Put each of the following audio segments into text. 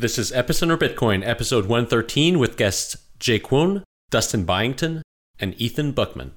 This is Epicenter Bitcoin, episode 113, with guests Jae Kwon, Dustin Byington, and Ethan Buchman.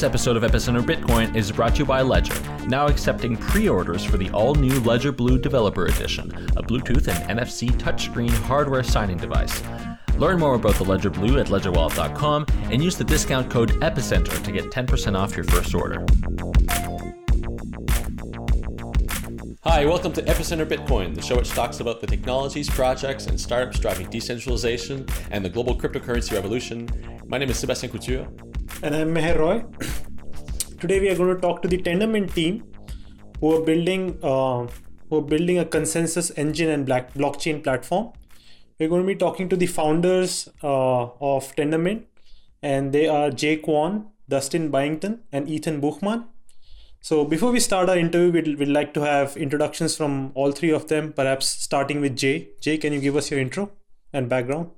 This episode of Epicenter Bitcoin is brought to you by Ledger, now accepting pre orders for the all new Ledger Blue Developer Edition, a Bluetooth and NFC touchscreen hardware signing device. Learn more about the Ledger Blue at ledgerwallet.com and use the discount code EPICENTER to get 10% off your first order. Hi, welcome to Epicenter Bitcoin, the show which talks about the technologies, projects, and startups driving decentralization and the global cryptocurrency revolution. My name is Sebastien Couture. And I'm Meher Roy. Today we are going to talk to the Tendermint team, who are building uh, who are building a consensus engine and black blockchain platform. We're going to be talking to the founders uh, of Tendermint, and they are Jae Kwon, Dustin Byington, and Ethan Buchman. So before we start our interview, we'd, we'd like to have introductions from all three of them, perhaps starting with Jae. Jae, can you give us your intro and background?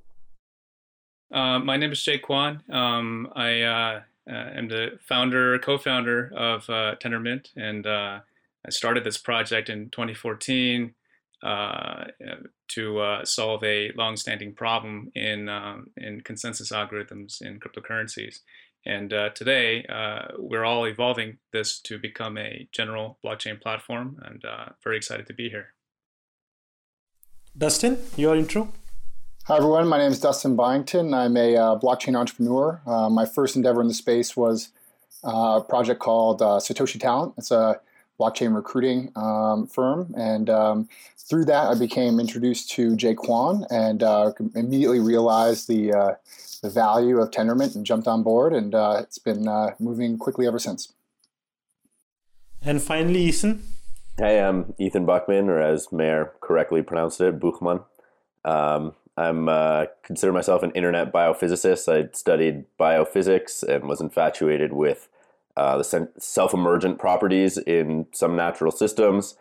Uh, my name is Jae Kwon. Um, I uh, uh, am the founder, co-founder of uh, Tendermint, and uh, I started this project in 2014 uh, to solve a long-standing problem in um, in consensus algorithms in cryptocurrencies. And today, we're all evolving this to become a general blockchain platform, and very excited to be here. Dustin, your intro. Hi, everyone. My name is Dustin Byington. I'm a uh, blockchain entrepreneur. Uh, my first endeavor in the space was uh, a project called uh, Satoshi Talent. It's a blockchain recruiting um, firm. And um, through that, I became introduced to Jae Kwon and uh, immediately realized the, uh, the value of Tendermint and jumped on board. And it's been moving quickly ever since. And finally, Ethan. Hey, I'm Ethan Buchman, or as Meher correctly pronounced it, Buchman. Um, I'm uh, consider myself an internet biophysicist. I studied biophysics and was infatuated with uh, the self-emergent properties in some natural systems.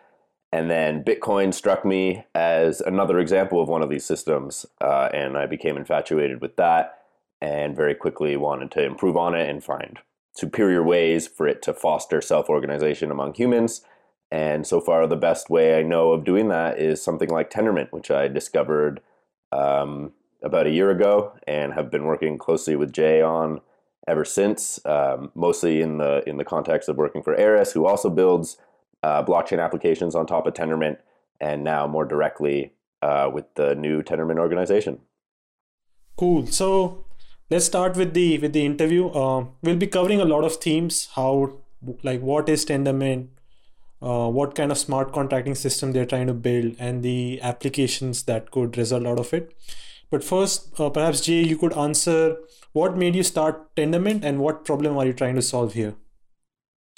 And then Bitcoin struck me as another example of one of these systems, uh, and I became infatuated with that, and very quickly wanted to improve on it and find superior ways for it to foster self-organization among humans. And so far, the best way I know of doing that is something like Tendermint, which I discovered um, about a year ago and have been working closely with Jae on ever since, um, mostly in the in the context of working for Eris, who also builds uh, blockchain applications on top of Tendermint, and now more directly uh, with the new Tendermint organization. Cool. So let's start with the with the interview. Uh, we'll be covering a lot of themes. How like what is Tendermint? Uh, what kind of smart contracting system they're trying to build and the applications that could result out of it. But first, uh, perhaps Jae, you could answer what made you start Tendermint and what problem are you trying to solve here?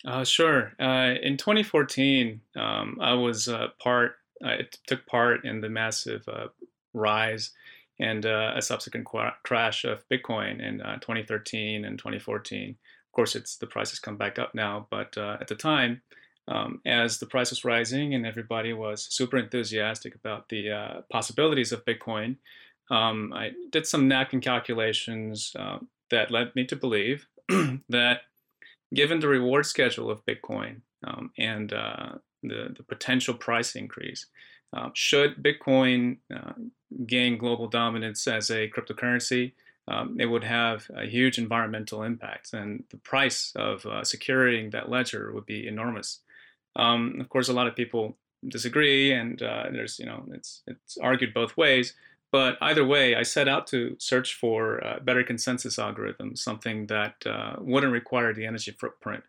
Uh, sure. Uh, in 2014, um, I was uh, part. I took part in the massive uh, rise and a subsequent qu- crash of Bitcoin in 2013 and 2014. Of course, it's the price has come back up now, but at the time, um, as the price was rising and everybody was super enthusiastic about the uh, possibilities of Bitcoin, um, I did some napkin calculations uh, that led me to believe that given the reward schedule of Bitcoin um, and uh, the, the potential price increase, uh, should Bitcoin uh, gain global dominance as a cryptocurrency, um, it would have a huge environmental impact, and the price of uh, securing that ledger would be enormous. Um, of course, a lot of people disagree, and uh, there's you know it's it's argued both ways. But either way, I set out to search for uh, better consensus algorithms, something that uh, wouldn't require the energy footprint.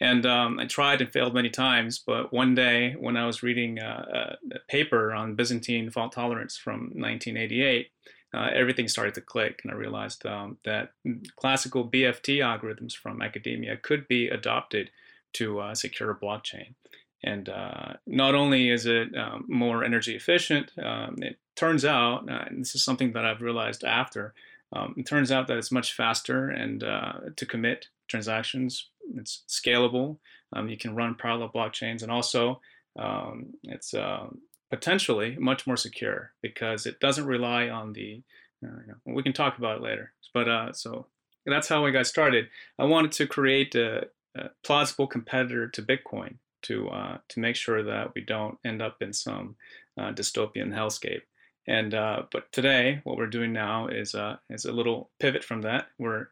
And um, I tried and failed many times, but one day when I was reading uh, a paper on Byzantine fault tolerance from 1988, uh, everything started to click, and I realized um, that classical BFT algorithms from academia could be adopted to uh, secure a blockchain. And uh, not only is it um, more energy efficient, um, it turns out, uh, and this is something that I've realized after, um, it turns out that it's much faster and uh, to commit transactions. It's scalable. Um, you can run parallel blockchains, and also um, it's uh, potentially much more secure because it doesn't rely on the. Uh, you know, we can talk about it later, but uh, so that's how I got started. I wanted to create a, a plausible competitor to Bitcoin to uh, to make sure that we don't end up in some uh, dystopian hellscape. And uh, but today, what we're doing now is uh, is a little pivot from that. We're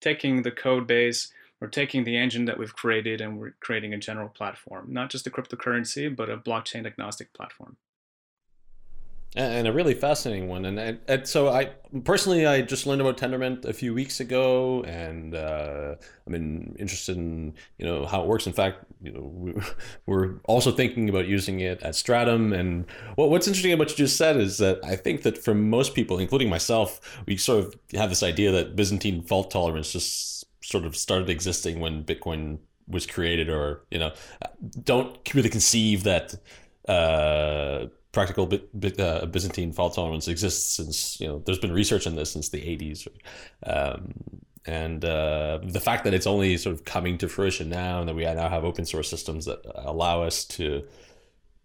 taking the code base, we're taking the engine that we've created, and we're creating a general platform, not just a cryptocurrency, but a blockchain agnostic platform and a really fascinating one. And, and, and, so I personally, I just learned about Tendermint a few weeks ago, and uh, I'm in, interested in you know how it works. In fact, you know we're also thinking about using it at Stratumn. And what, what's interesting about what you just said is that I think that for most people, including myself, we sort of have this idea that Byzantine fault tolerance just sort of started existing when Bitcoin was created, or you know, don't really conceive that. Uh, practical uh, Byzantine fault tolerance exists since you know there's been research in this since the 80s, um, and uh, the fact that it's only sort of coming to fruition now, and that we now have open source systems that allow us to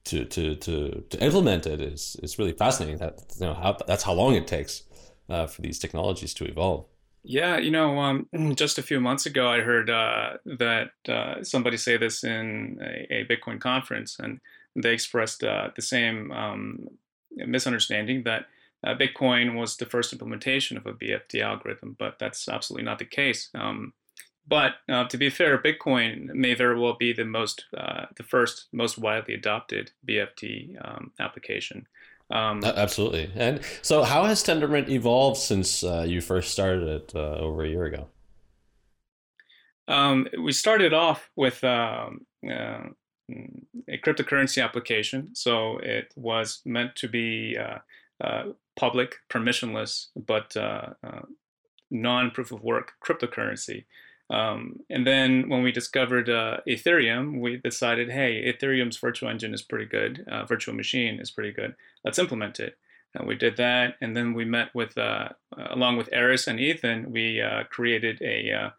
to to to, to implement it is is really fascinating. That you know how that's how long it takes uh, for these technologies to evolve. Yeah, you know, um, just a few months ago, I heard uh, that uh, somebody say this in a, a Bitcoin conference, and they expressed uh, the same um, misunderstanding that uh, Bitcoin was the first implementation of a BFT algorithm, but that's absolutely not the case. Um, but uh, to be fair, Bitcoin may very well be the most, uh, the first, most widely adopted BFT um, application. Um, absolutely. And so, how has Tendermint evolved since uh, you first started it uh, over a year ago? Um, we started off with um, a cryptocurrency application. So it was meant to be uh, uh, public, permissionless, but uh, uh non proof of work cryptocurrency. Um, and then when we discovered uh, Ethereum, we decided, hey, Ethereum's virtual engine is pretty good, uh, virtual machine is pretty good. Let's implement it. And we did that, and then we met with, along with Eris and Ethan, we created a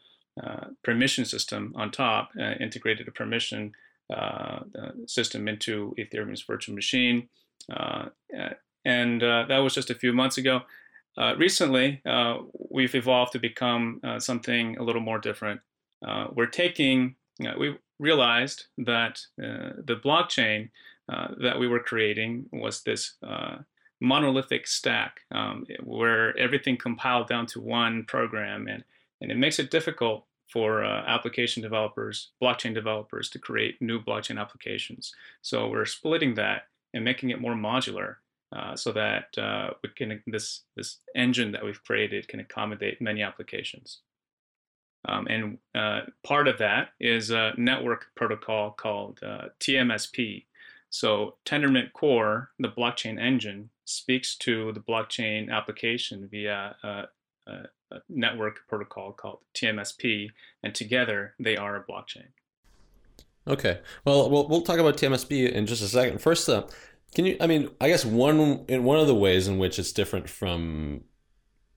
permission system on top, integrated a permission uh, Uh, uh, system into Ethereum's virtual machine. Uh, uh, and uh, that was just a few months ago. recently, we've evolved to become something a little more different. we're taking, we realized that the blockchain that we were creating was this monolithic stack um, where everything compiled down to one program and, and it makes it difficult for uh, application developers, blockchain developers to create new blockchain applications. So we're splitting that and making it more modular uh, so that uh, we can this this engine that we've created can accommodate many applications. Um, and uh, part of that is a network protocol called uh, TMSP. So Tendermint Core, the blockchain engine, speaks to the blockchain application via uh, uh, network protocol called TMSP, and together they are a blockchain. Okay. Well, we'll, we'll talk about TMSP in just a second. First, uh, can you? I mean, I guess one in one of the ways in which it's different from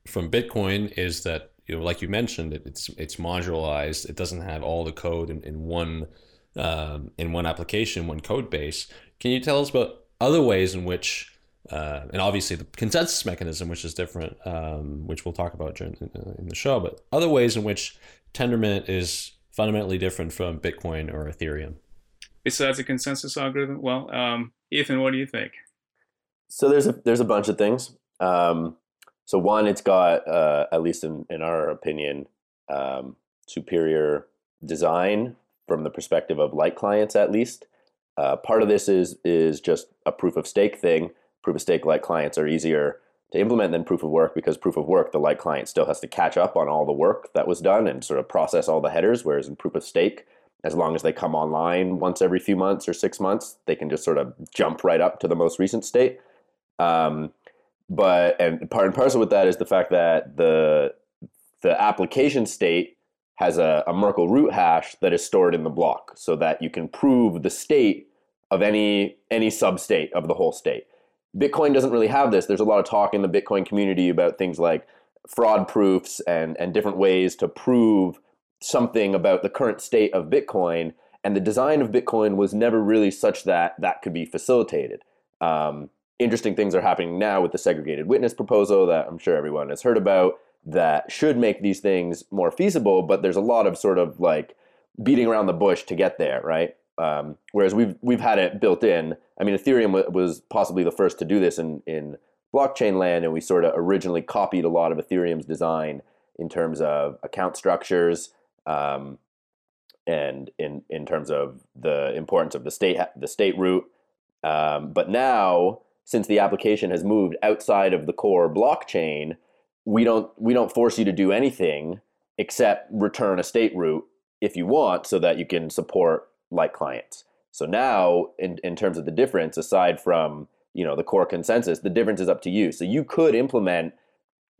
from Bitcoin is that you know, like you mentioned, it, it's it's modularized. It doesn't have all the code in, in one um, in one application, one code base. Can you tell us about other ways in which uh, and obviously the consensus mechanism, which is different, um, which we'll talk about during, in the show, but other ways in which Tendermint is fundamentally different from Bitcoin or Ethereum. Besides the consensus algorithm, well, um, Ethan, what do you think? So there's a there's a bunch of things. Um, so one, it's got uh, at least in in our opinion, um, superior design from the perspective of light clients, at least. Uh, part of this is is just a proof of stake thing proof of stake light clients are easier to implement than proof of work because proof of work, the light client still has to catch up on all the work that was done and sort of process all the headers. Whereas in proof of stake, as long as they come online once every few months or six months, they can just sort of jump right up to the most recent state. Um, but and part and parcel with that is the fact that the the application state has a, a Merkle root hash that is stored in the block so that you can prove the state of any any substate of the whole state. Bitcoin doesn't really have this. There's a lot of talk in the Bitcoin community about things like fraud proofs and, and different ways to prove something about the current state of Bitcoin. And the design of Bitcoin was never really such that that could be facilitated. Um, interesting things are happening now with the segregated witness proposal that I'm sure everyone has heard about that should make these things more feasible, but there's a lot of sort of like beating around the bush to get there, right? Um, whereas we've we've had it built in. I mean, Ethereum w- was possibly the first to do this in in blockchain land, and we sort of originally copied a lot of Ethereum's design in terms of account structures um, and in in terms of the importance of the state the state root. Um, but now, since the application has moved outside of the core blockchain, we don't we don't force you to do anything except return a state root if you want, so that you can support light clients. So now, in in terms of the difference, aside from you know the core consensus, the difference is up to you. So you could implement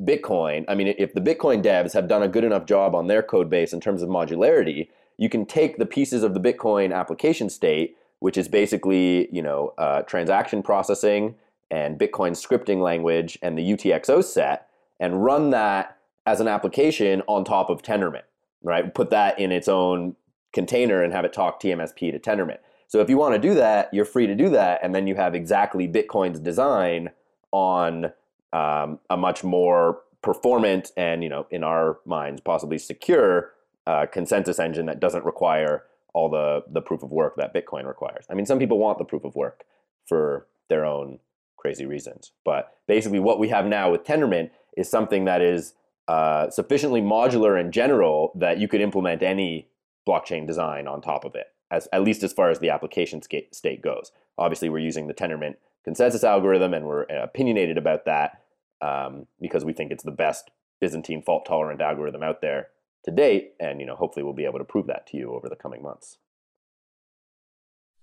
Bitcoin. I mean, if the Bitcoin devs have done a good enough job on their code base in terms of modularity, you can take the pieces of the Bitcoin application state, which is basically you know uh, transaction processing and Bitcoin scripting language and the UTXO set, and run that as an application on top of Tendermint, right? Put that in its own container and have it talk TMSP to Tendermint. So if you want to do that, you're free to do that, and then you have exactly Bitcoin's design on um, a much more performant and you know in our minds possibly secure uh, consensus engine that doesn't require all the the proof of work that Bitcoin requires. I mean, some people want the proof of work for their own crazy reasons, but basically what we have now with Tendermint is something that is uh, sufficiently modular in general that you could implement any blockchain design on top of it, as at least as far as the application state goes. Obviously, we're using the Tendermint consensus algorithm, and we're opinionated about that um, because we think it's the best Byzantine fault tolerant algorithm out there to date, and you know, hopefully, we'll be able to prove that to you over the coming months.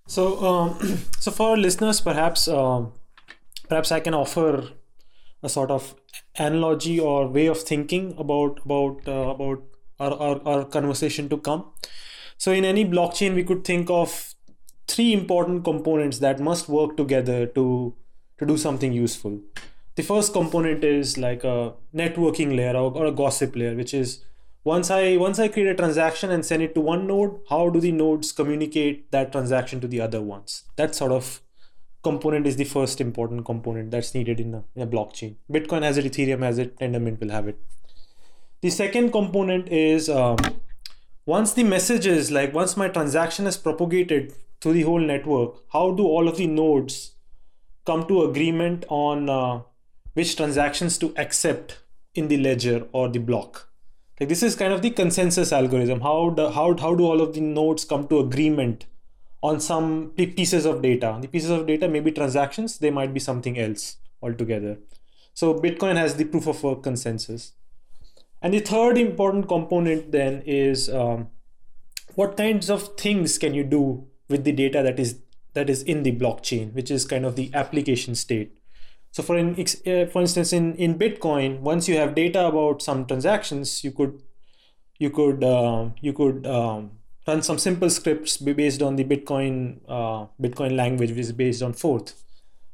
So, um, so for our listeners, perhaps, um, perhaps I can offer a sort of analogy or way of thinking about about uh, about our, our, our conversation to come. So in any blockchain, we could think of three important components that must work together to to do something useful. The first component is like a networking layer or, or a gossip layer, which is once I once I create a transaction and send it to one node, how do the nodes communicate that transaction to the other ones? That sort of component is the first important component that's needed in a, in a blockchain. Bitcoin has it, Ethereum has it, Tendermint will have it. The second component is um, once the messages, like once my transaction is propagated through the whole network, how do all of the nodes come to agreement on uh, which transactions to accept in the ledger or the block? Like this is kind of the consensus algorithm. How do, how, how do all of the nodes come to agreement on some pieces of data? The pieces of data may be transactions, they might be something else altogether. So Bitcoin has the proof of work consensus. And the third important component then is um, what kinds of things can you do with the data that is that is in the blockchain, which is kind of the application state. So for in, uh, for instance, in, in Bitcoin, once you have data about some transactions, you could you could uh, you could um, run some simple scripts based on the Bitcoin uh, Bitcoin language, which is based on Forth.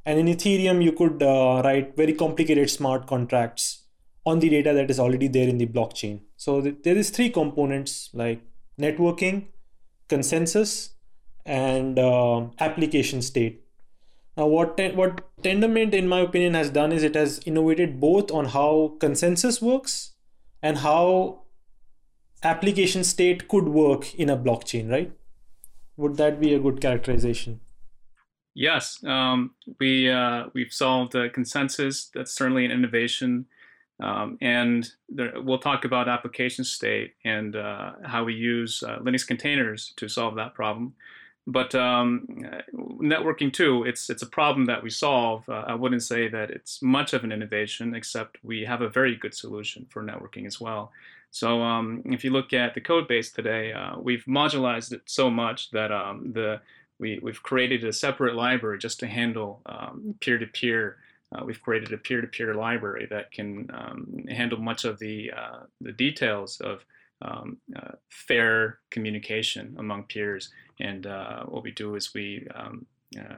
And in Ethereum, you could uh, write very complicated smart contracts on the data that is already there in the blockchain. So th- there is three components like networking, consensus, and uh, application state. Now, what te- what Tendermint, in my opinion, has done is it has innovated both on how consensus works and how application state could work in a blockchain. Right? Would that be a good characterization? Yes, um, we uh, we've solved the consensus. That's certainly an innovation. Um, and there, we'll talk about application state and uh, how we use uh, Linux containers to solve that problem. But um, networking too, it's it's a problem that we solve. Uh, I wouldn't say that it's much of an innovation, except we have a very good solution for networking as well. So um, if you look at the code base today, uh, we've modularized it so much that um, the we, we've created a separate library just to handle um, peer-to-peer uh, we've created a peer-to-peer library that can um, handle much of the uh, the details of um, uh, fair communication among peers. And uh, what we do is we um, uh,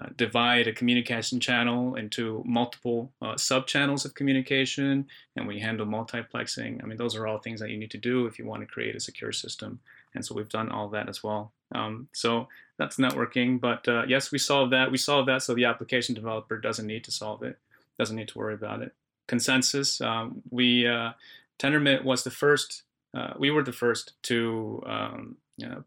uh, divide a communication channel into multiple uh, sub channels of communication, and we handle multiplexing. I mean, those are all things that you need to do if you want to create a secure system. And so we've done all that as well. Um, so that's networking. But uh, yes, we solve that. We solve that so the application developer doesn't need to solve it, doesn't need to worry about it. Consensus. Um, we uh, Tendermint was the first. Uh, we were the first to um,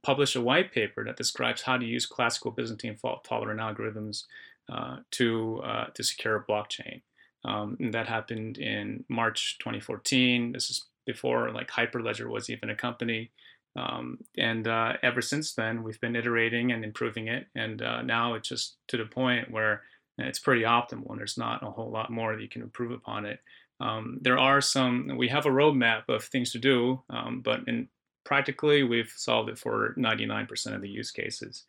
publish a white paper that describes how to use classical Byzantine fault-tolerant algorithms uh, to uh, to secure a blockchain. Um, that happened in March 2014. This is before like Hyperledger was even a company. Um, and uh, ever since then, we've been iterating and improving it. And uh, now it's just to the point where it's pretty optimal and there's not a whole lot more that you can improve upon it. Um, there are some, we have a roadmap of things to do, um, but in practically we've solved it for 99% of the use cases.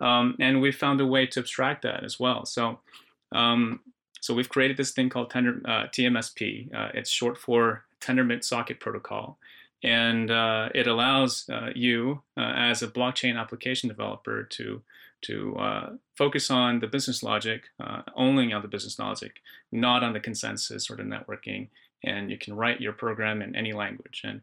Um, and we've found a way to abstract that as well. So, um, so we've created this thing called Tender, uh, TMSP. Uh, it's short for Tendermint Socket Protocol and uh, it allows uh, you uh, as a blockchain application developer to to uh, focus on the business logic, uh, only on the business logic, not on the consensus or the networking. And you can write your program in any language. And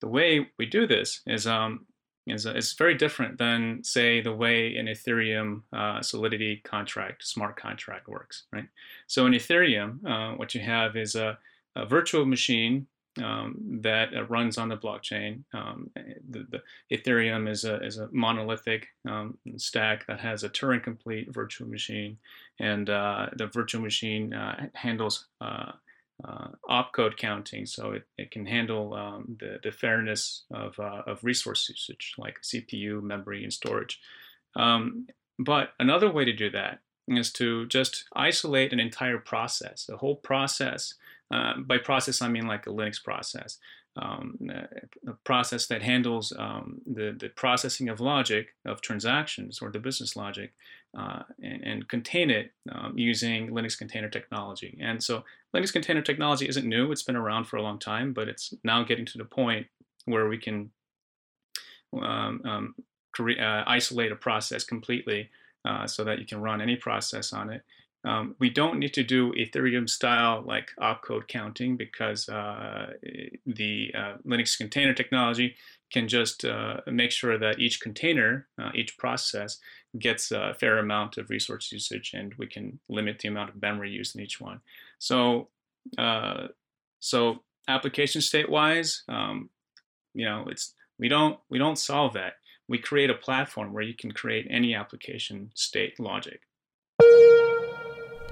the way we do this is um, is, is very different than say the way an Ethereum uh, Solidity contract, smart contract works, right? So in Ethereum, what you have is a, a virtual machine um, that uh, runs on the blockchain. Um, the, the, Ethereum is a, is a monolithic um, stack that has a Turing complete virtual machine, and uh, the virtual machine uh, handles uh, uh, opcode counting, so it, it can handle um, the, the fairness of, uh, of resource usage like CPU, memory, and storage. Um, but another way to do that is to just isolate an entire process, the whole process uh, by process, I mean like a Linux process, um, a process that handles um, the, the processing of logic of transactions or the business logic uh, and, and, contain it um, using Linux container technology. And so Linux container technology isn't new, it's been around for a long time, but it's now getting to the point where we can um, um, uh, isolate a process completely uh, so that you can run any process on it. Um, we don't need to do Ethereum style like opcode counting because uh, the uh, Linux container technology can just uh, make sure that each container, uh, each process gets a fair amount of resource usage and we can limit the amount of memory used in each one. So, uh, so application state wise, um, you know, it's we don't we don't solve that. We create a platform where you can create any application state logic.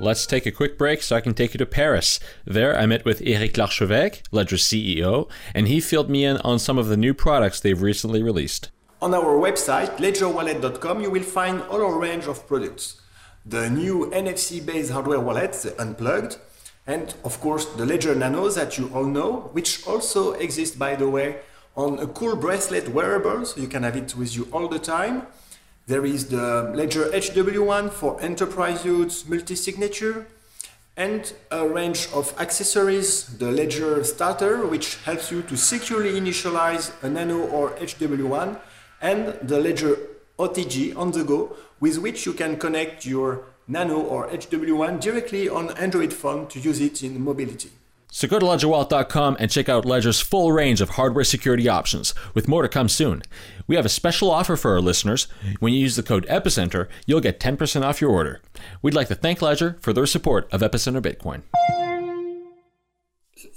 Let's take a quick break so I can take you to Paris. There, I met with Eric Larchevêque, Ledger's CEO, and he filled me in on some of the new products they've recently released. On our website, ledgerwallet.com, you will find all our range of products. The new NFC based hardware wallet, the Unplugged, and of course the Ledger Nano that you all know, which also exists, by the way, on a cool bracelet wearable, so you can have it with you all the time. There is the Ledger HW1 for enterprise use multi-signature and a range of accessories, the Ledger Starter, which helps you to securely initialize a Nano or HW1, and the Ledger OTG on the go, with which you can connect your Nano or HW1 directly on Android phone to use it in mobility. So go to ledgerwallet.com and check out Ledger's full range of hardware security options, with more to come soon. We have a special offer for our listeners. When you use the code EPICENTER, you'll get 10% off your order. We'd like to thank Ledger for their support of Epicenter Bitcoin.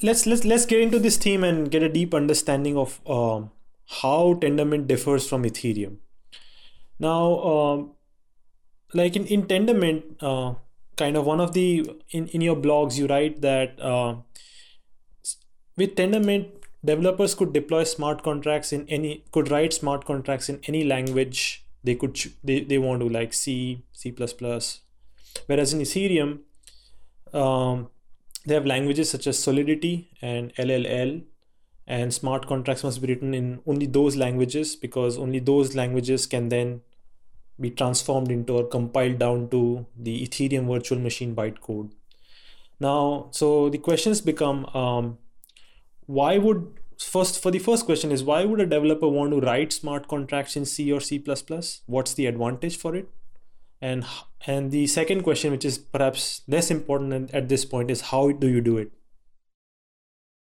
Let's let's let's get into this theme and get a deep understanding of um, how Tendermint differs from Ethereum. Now, um, like in in Tendermint, uh, kind of one of the in in your blogs you write that uh, with Tendermint developers could deploy smart contracts in any could write smart contracts in any language they could they, they want to like c c++ whereas in ethereum um, they have languages such as solidity and lll and smart contracts must be written in only those languages because only those languages can then be transformed into or compiled down to the ethereum virtual machine bytecode. Now so the questions become um, why would first for the first question is why would a developer want to write smart contracts in C or C++? What's the advantage for it? And and the second question, which is perhaps less important at this point, is how do you do it?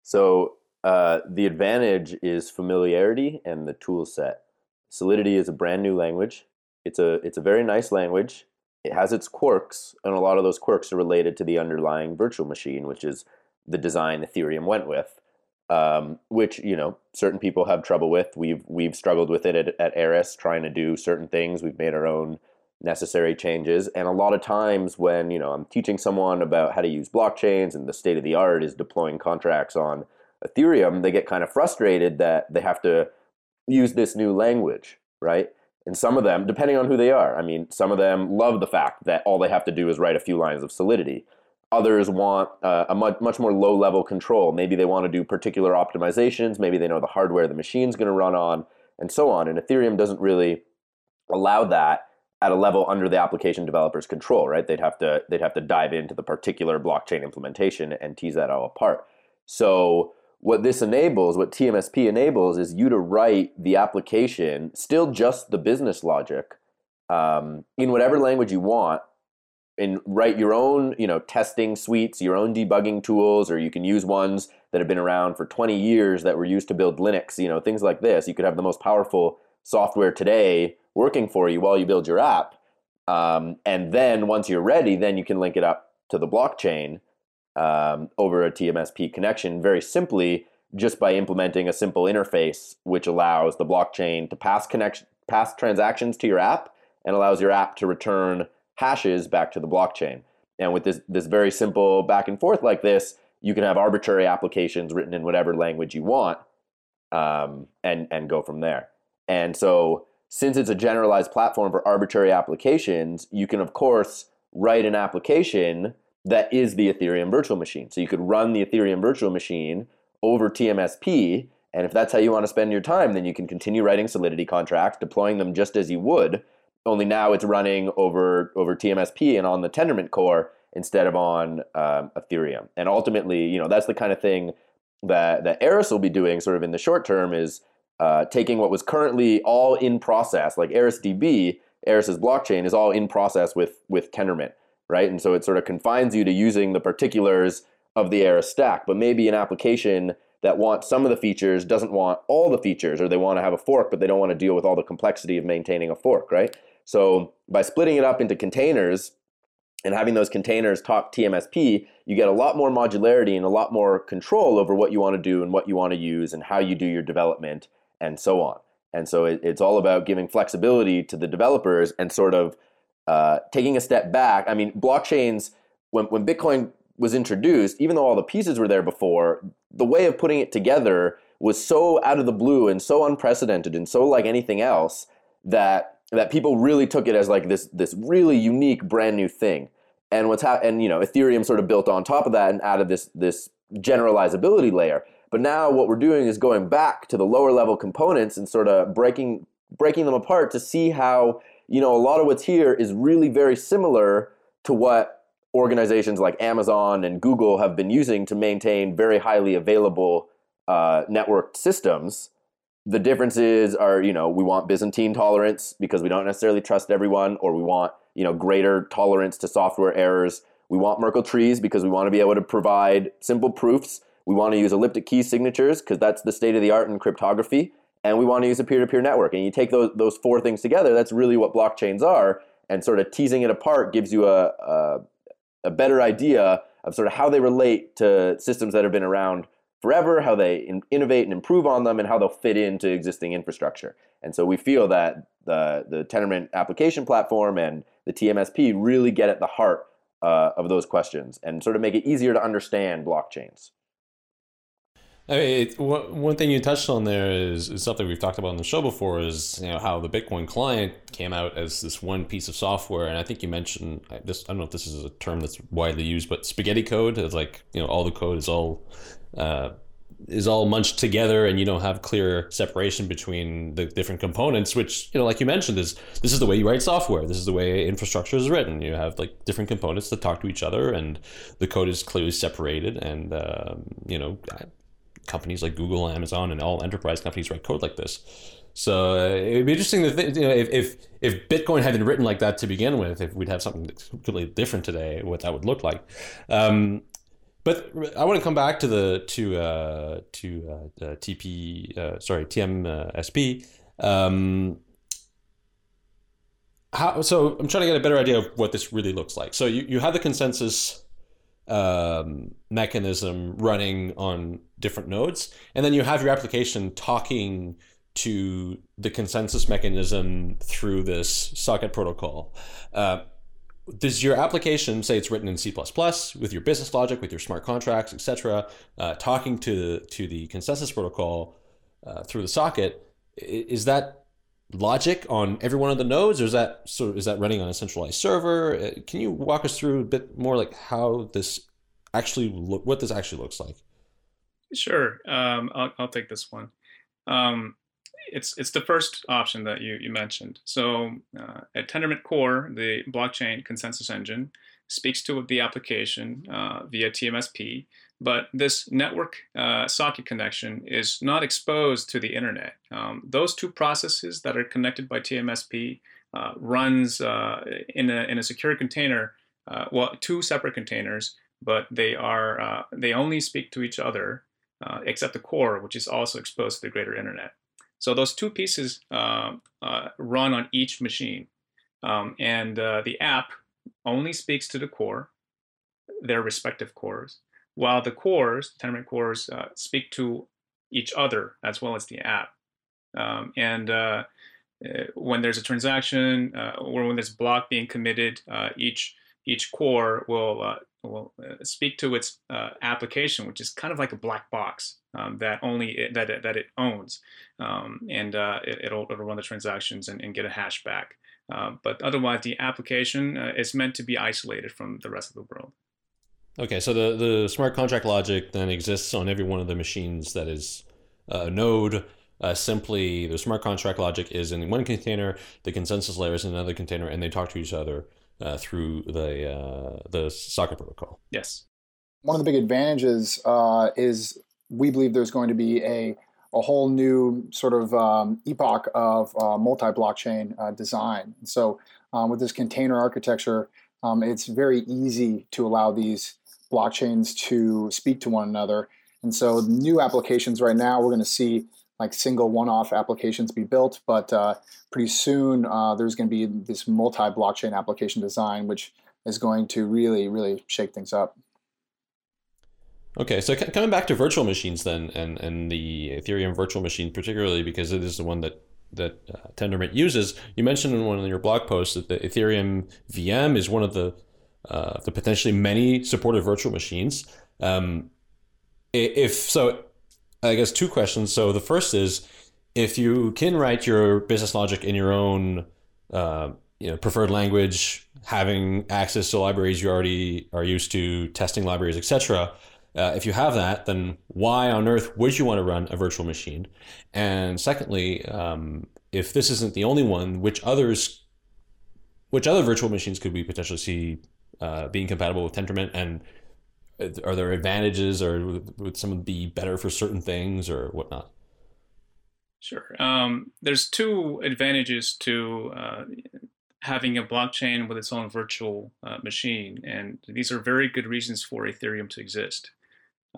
So uh, the advantage is familiarity and the tool set. Solidity is a brand new language. It's a it's a very nice language. It has its quirks, and a lot of those quirks are related to the underlying virtual machine, which is the design Ethereum went with. Um, which you know certain people have trouble with. We've we've struggled with it at, at Eris, trying to do certain things. We've made our own necessary changes, and a lot of times when you know I'm teaching someone about how to use blockchains and the state of the art is deploying contracts on Ethereum, they get kind of frustrated that they have to use this new language, right? And some of them, depending on who they are, I mean, some of them love the fact that all they have to do is write a few lines of solidity. Others want uh, a much, much more low level control. Maybe they want to do particular optimizations. Maybe they know the hardware the machine's going to run on, and so on. And Ethereum doesn't really allow that at a level under the application developer's control, right? They'd have to they'd have to dive into the particular blockchain implementation and tease that all apart. So what this enables, what TMSP enables, is you to write the application, still just the business logic, um, in whatever language you want, and write your own, you know, testing suites, your own debugging tools, or you can use ones that have been around for 20 years that were used to build Linux, you know, things like this. You could have the most powerful software today working for you while you build your app, um, and then once you're ready, then you can link it up to the blockchain um, over a TMSP connection very simply just by implementing a simple interface which allows the blockchain to pass connection pass transactions to your app and allows your app to return hashes back to the blockchain. And with this this very simple back and forth like this, you can have arbitrary applications written in whatever language you want, um, and and go from there. And so, since it's a generalized platform for arbitrary applications, you can of course write an application that is the Ethereum virtual machine. So you could run the Ethereum virtual machine over TMSP. And if that's how you want to spend your time, then you can continue writing Solidity contracts, deploying them just as you would. Only now it's running over over TMSP and on the Tendermint core instead of on um, Ethereum. And ultimately, you know, that's the kind of thing that that Eris will be doing, sort of in the short term, is uh, taking what was currently all in process, like ErisDB, Eris's blockchain is all in process with with Tendermint right? And so it sort of confines you to using the particulars of the Eris stack. But maybe an application that wants some of the features doesn't want all the features, or they want to have a fork, but they don't want to deal with all the complexity of maintaining a fork, right? So by splitting it up into containers and having those containers talk TMSP, you get a lot more modularity and a lot more control over what you want to do and what you want to use and how you do your development and so on. And so it, it's all about giving flexibility to the developers and sort of uh, taking a step back, I mean, blockchains, when, when Bitcoin was introduced, even though all the pieces were there before, the way of putting it together was so out of the blue and so unprecedented and so like anything else that that people really took it as like this this really unique brand new thing. And what's happened, and you know, Ethereum sort of built on top of that and added this this generalizability layer. But now what we're doing is going back to the lower level components and sort of breaking breaking them apart to see how you know, a lot of what's here is really very similar to what organizations like Amazon and Google have been using to maintain very highly available uh, networked systems. The differences are, you know, we want Byzantine tolerance because we don't necessarily trust everyone, or we want, you know, greater tolerance to software errors. We want Merkle trees because we want to be able to provide simple proofs. We want to use elliptic key signatures because that's the state of the art in cryptography and we want to use a peer-to-peer network. And you take those those four things together, that's really what blockchains are. And sort of teasing it apart gives you a, a, a better idea of sort of how they relate to systems that have been around forever, how they in, innovate and improve on them, and how they'll fit into existing infrastructure. And so we feel that the the Tendermint application platform and the TMSP really get at the heart uh, of those questions and sort of make it easier to understand blockchains. I mean, it, one thing you touched on there is, is, something we've talked about on the show before is you know how the Bitcoin client came out as this one piece of software, and I think you mentioned this. I don't know if this is a term that's widely used, but spaghetti code is like you know all the code is all uh, is all munched together, and you don't have clear separation between the different components. Which you know, like you mentioned, is this is the way you write software. This is the way infrastructure is written. You have like different components that talk to each other, and the code is clearly separated. And uh, you know, companies like Google, Amazon, and all enterprise companies write code like this. So uh, it'd be interesting to think, you know, if, if if Bitcoin had been written like that to begin with, if we'd have something completely different today, what that would look like. Um, but I want to come back to the to uh, to uh, TP uh, sorry TMSP. Um, how so? I'm trying to get a better idea of what this really looks like. So you, you have the consensus um, mechanism running on different nodes, and then you have your application talking to the consensus mechanism through this socket protocol. Uh, does your application say it's written in C++ with your business logic, with your smart contracts, etc., uh, talking to to the consensus protocol uh, through the socket? Is that logic on every one of the nodes, or is that sort of is that running on a centralized server? Uh, can you walk us through a bit more like how this actually look, what this actually looks like? Sure, um, I'll, I'll take this one. Um, it's it's the first option that you, you mentioned. So uh, at Tendermint Core, the blockchain consensus engine speaks to the application uh, via TMSP, but this network uh, socket connection is not exposed to the internet. Um, those two processes that are connected by TMSP uh, runs uh, in a in a secure container. Uh, well, two separate containers, but they are they only speak to each other, except the core, which is also exposed to the greater internet. So those two pieces uh, uh, run on each machine. Um, and uh, the app only speaks to the core, their respective cores, while the cores, Tendermint cores, uh, speak to each other as well as the app. Um, and uh, uh, when there's a transaction or when there's a block being committed, each each core will will speak to its application, which is kind of like a black box um, that only it, that it, that it owns, um, and uh, it, will it'll run the transactions and, and get a hash back. Uh, but otherwise, the application uh, is meant to be isolated from the rest of the world. Okay, so the the smart contract logic then exists on every one of the machines that is a node. Uh, simply, the smart contract logic is in one container, the consensus layer is in another container, and they talk to each other uh, through the uh, the socket protocol. Yes. One of the big advantages uh, is we believe there's going to be a, a whole new sort of um, epoch of uh, multi-blockchain uh, design. So um, with this container architecture, um, it's very easy to allow these blockchains to speak to one another. And so new applications right now, we're going to see like single one-off applications be built, but uh, pretty soon uh, there's going to be this multi-blockchain application design, which is going to really, really shake things up. Okay, so coming back to virtual machines then, and, and the Ethereum virtual machine particularly because it is the one that that uh, Tendermint uses. You mentioned in one of your blog posts that the Ethereum VM is one of the uh, the potentially many supported virtual machines. Um, if so, I guess two questions. So the first is if you can write your business logic in your own uh, you know preferred language, having access to libraries you already are used to, testing libraries, etc uh, if you have that, then why on earth would you want to run a virtual machine? And secondly, um, if this isn't the only one, which others, which other virtual machines could we potentially see uh, being compatible with Tendermint? And are there advantages, or would some be better for certain things, or whatnot? Sure. Um, there's two advantages to uh, having a blockchain with its own virtual uh, machine, and these are very good reasons for Ethereum to exist.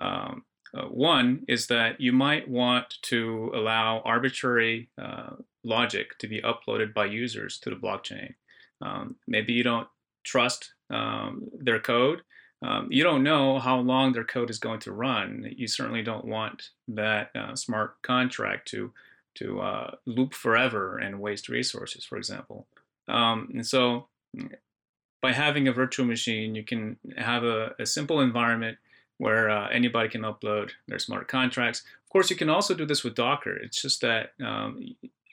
Um, uh, one is that you might want to allow arbitrary uh, logic to be uploaded by users to the blockchain. Um, maybe you don't trust um, their code. Um, you don't know how long their code is going to run. You certainly don't want that uh, smart contract to to uh, loop forever and waste resources, for example. Um, and so, by having a virtual machine, you can have a, a simple environment where uh, anybody can upload their smart contracts. Of course, you can also do this with Docker. It's just that um,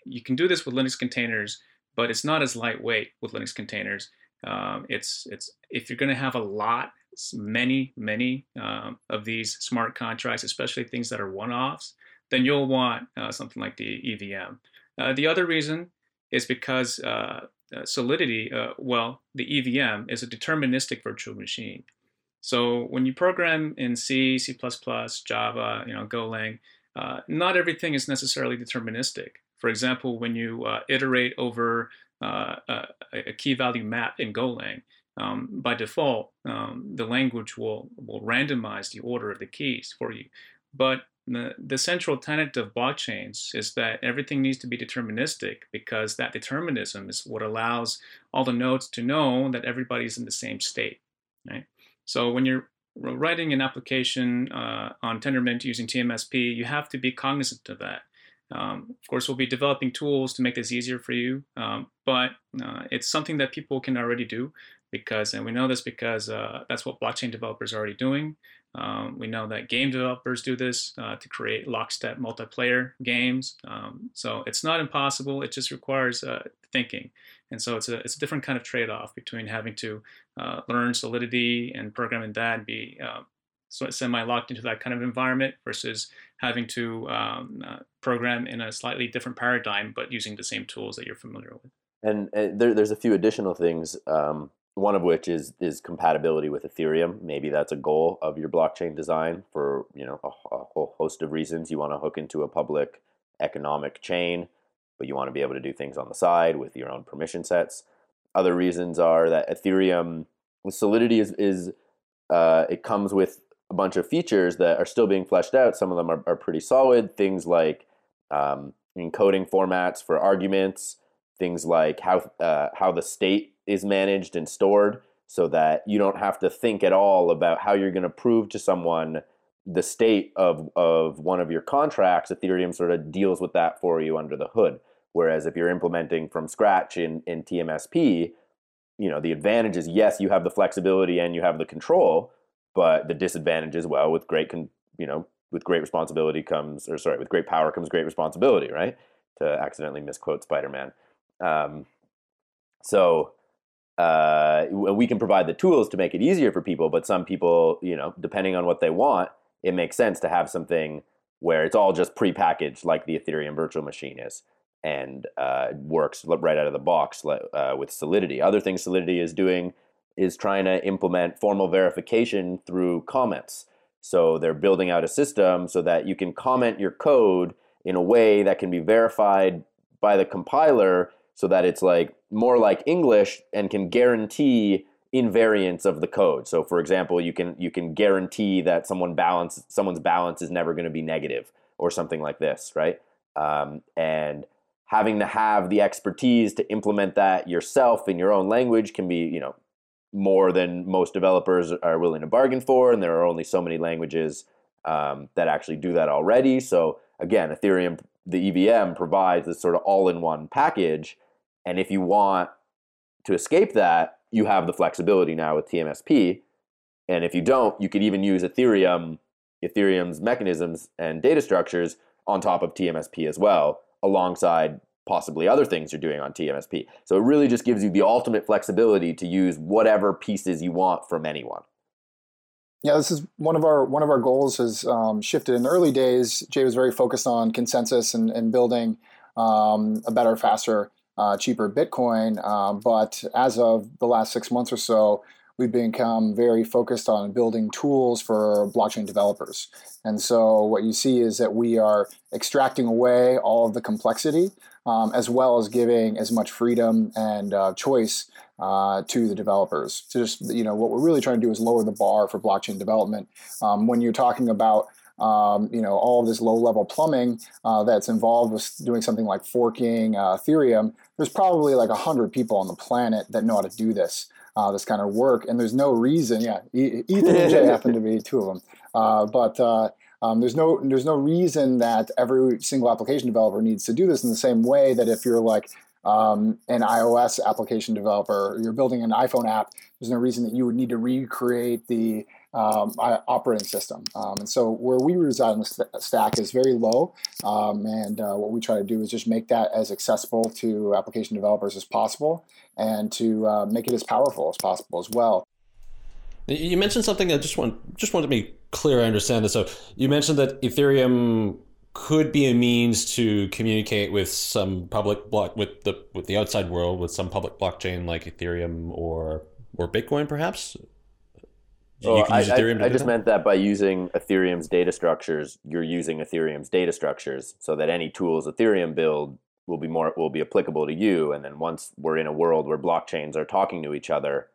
you can do this with Linux containers, but it's not as lightweight with Linux containers. Um, it's it's if you're going to have a lot, many many um, of these smart contracts, especially things that are one-offs, then you'll want uh, something like the EVM. Uh, the other reason is because uh, uh Solidity, uh, well, the EVM is a deterministic virtual machine. So when you program in C, C++, Java, you know, Golang, uh, not everything is necessarily deterministic. For example, when you uh, iterate over uh, a, a, key value map in Golang, um, by default, um, the language will, will randomize the order of the keys for you. But the, the central tenet of blockchains is that everything needs to be deterministic because that determinism is what allows all the nodes to know that everybody's in the same state. Right? So when you're writing an application uh, on Tendermint using TMSP, you have to be cognizant of that. Um, of course, we'll be developing tools to make this easier for you, um, but uh, it's something that people can already do because, and we know this because uh, that's what blockchain developers are already doing. Um, we know that game developers do this uh, to create lockstep multiplayer games. Um, so it's not impossible. It just requires uh, thinking. And so it's a, it's a different kind of trade off between having to uh, learn Solidity and programming that and be uh, semi locked into that kind of environment versus having to um, uh, program in a slightly different paradigm but using the same tools that you're familiar with. And, and there, there's a few additional things um, one of which is is compatibility with Ethereum. Maybe that's a goal of your blockchain design for you know a, a whole host of reasons. You want to hook into a public economic chain, but you want to be able to do things on the side with your own permission sets. Other reasons are that Ethereum Solidity is is uh, it comes with a bunch of features that are still being fleshed out. Some of them are, are pretty solid. Things like um, encoding formats for arguments, things like how uh, how the state is managed and stored so that you don't have to think at all about how you're going to prove to someone the state of, of one of your contracts. Ethereum sort of deals with that for you under the hood. Whereas if you're implementing from scratch in, in TMSP, you know, the advantage is yes, you have the flexibility and you have the control, but the disadvantage is well, with great, con- you know, with great responsibility comes, or sorry, with great power comes great responsibility, right? To accidentally misquote Spider-Man. Um, so uh, we can provide the tools to make it easier for people, but some people, you know, depending on what they want, it makes sense to have something where it's all just prepackaged, like the Ethereum virtual machine is, and uh, works right out of the box uh, with Solidity. Other things Solidity is doing is trying to implement formal verification through comments. So they're building out a system so that you can comment your code in a way that can be verified by the compiler so that it's like more like English and can guarantee invariants of the code. So for example, you can you can guarantee that someone balance someone's balance is never going to be negative or something like this, right? Um, and having to have the expertise to implement that yourself in your own language can be, you know, more than most developers are willing to bargain for, and there are only so many languages um, that actually do that already. So again, Ethereum, the EVM provides this sort of all-in-one package and if you want to escape that, you have the flexibility now with TMSP. And if you don't, you could even use Ethereum, Ethereum's mechanisms and data structures on top of TMSP as well, alongside possibly other things you're doing on TMSP. So it really just gives you the ultimate flexibility to use whatever pieces you want from anyone. Yeah, this is one of our one of our goals has um, shifted. In the early days, Jae was very focused on consensus and, and building um, a better, faster uh, cheaper Bitcoin. Um, but as of the last six months or so, we've become very focused on building tools for blockchain developers. And so what you see is that we are extracting away all of the complexity um, as well as giving as much freedom and uh, choice uh, to the developers. To just, you know, what we're really trying to do is lower the bar for blockchain development. Um, when you're talking about um, you know, all of this low-level plumbing uh, that's involved with doing something like forking uh, Ethereum, there's probably like 100 people on the planet that know how to do this, uh, this kind of work. And there's no reason, yeah, Ethan and Jae happen to be two of them. Uh, but uh, um, there's no there's no reason that every single application developer needs to do this in the same way that if you're like um, an iOS application developer, you're building an iPhone app, there's no reason that you would need to recreate the um, operating system. Um, and so where we reside in the st- stack is very low. Um, and uh, what we try to do is just make that as accessible to application developers as possible and to uh, make it as powerful as possible as well. You mentioned something I just want just wanted to be clear I understand this. So you mentioned that Ethereum could be a means to communicate with some public block with the with the outside world with some public blockchain like Ethereum or or Bitcoin perhaps well, you can use I, Ethereum. I, I just meant that by using Ethereum's data structures, you're using Ethereum's data structures, so that any tools Ethereum build will be more will be applicable to you. And then once we're in a world where blockchains are talking to each other,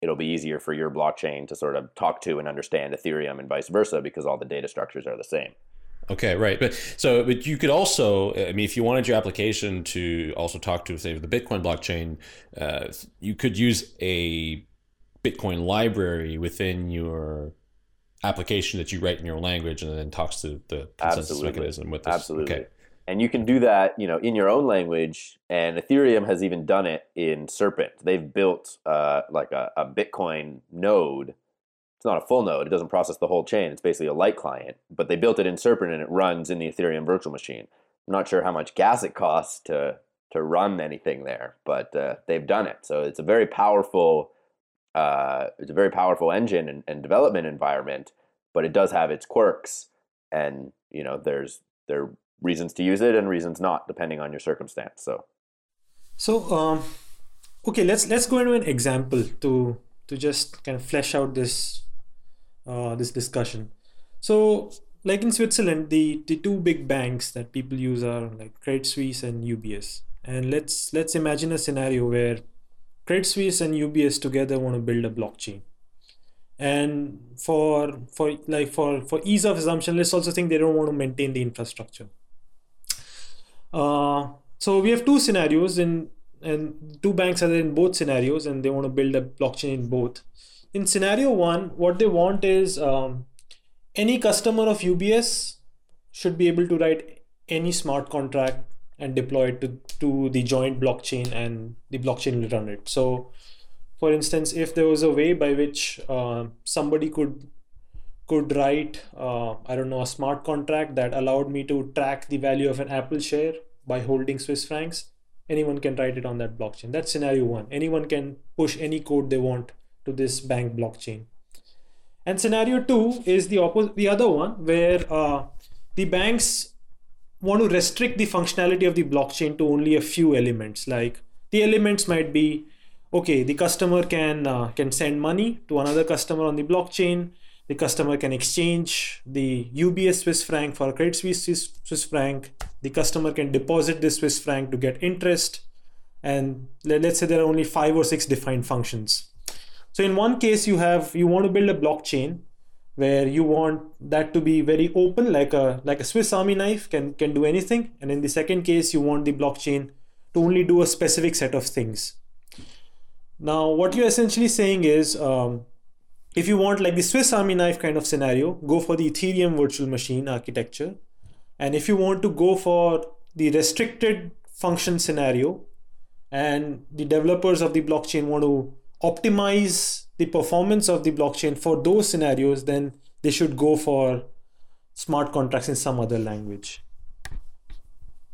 it'll be easier for your blockchain to sort of talk to and understand Ethereum and vice versa because all the data structures are the same. Okay, right. But so, but you could also, I mean, if you wanted your application to also talk to, say, the Bitcoin blockchain, uh, you could use a Bitcoin library within your application that you write in your language and then talks to the consensus Absolutely. mechanism with this. Absolutely. Okay. And you can do that, you know, in your own language. And Ethereum has even done it in Serpent. They've built uh, like a, a Bitcoin node. It's not a full node. It doesn't process the whole chain. It's basically a light client. But they built it in Serpent and it runs in the Ethereum virtual machine. I'm not sure how much gas it costs to to run anything there, but uh, they've done it. So it's a very powerful uh, it's a very powerful engine and, and, development environment, but it does have its quirks, and you know there's there are reasons to use it and reasons not, depending on your circumstance. So, so um, okay, let's let's go into an example to to just kind of flesh out this uh, this discussion. So, like in Switzerland, the the two big banks that people use are like Credit Suisse and UBS. And let's let's imagine a scenario where Credit Suisse and UBS together want to build a blockchain. And for for like for for ease of assumption, let's also think they don't want to maintain the infrastructure. Uh, so we have two scenarios in and two banks are in both scenarios and they want to build a blockchain in both. In scenario one, what they want is um, any customer of UBS should be able to write any smart contract and deploy it to, to the joint blockchain and the blockchain will run it. So for instance, if there was a way by which uh, somebody could could write uh, I don't know a smart contract that allowed me to track the value of an Apple share by holding Swiss francs, anyone can write it on that blockchain. That's scenario one. Anyone can push any code they want to this bank blockchain. And scenario two is the opposite, the other one where uh, the banks want to restrict the functionality of the blockchain to only a few elements. Like the elements might be okay the customer can uh, can send money to another customer on the blockchain. The customer can exchange the UBS Swiss franc for a Credit Suisse Swiss franc. The customer can deposit this Swiss franc to get interest. And let's say there are only five or six defined functions. So in one case you have you want to build a blockchain where you want that to be very open like a like a swiss army knife can can do anything. And in the second case you want the blockchain to only do a specific set of things. Now what you're essentially saying is um, if you want like the swiss army knife kind of scenario go for the ethereum virtual machine architecture. And if you want to go for the restricted function scenario and the developers of the blockchain want to optimize the performance of the blockchain for those scenarios, then they should go for smart contracts in some other language.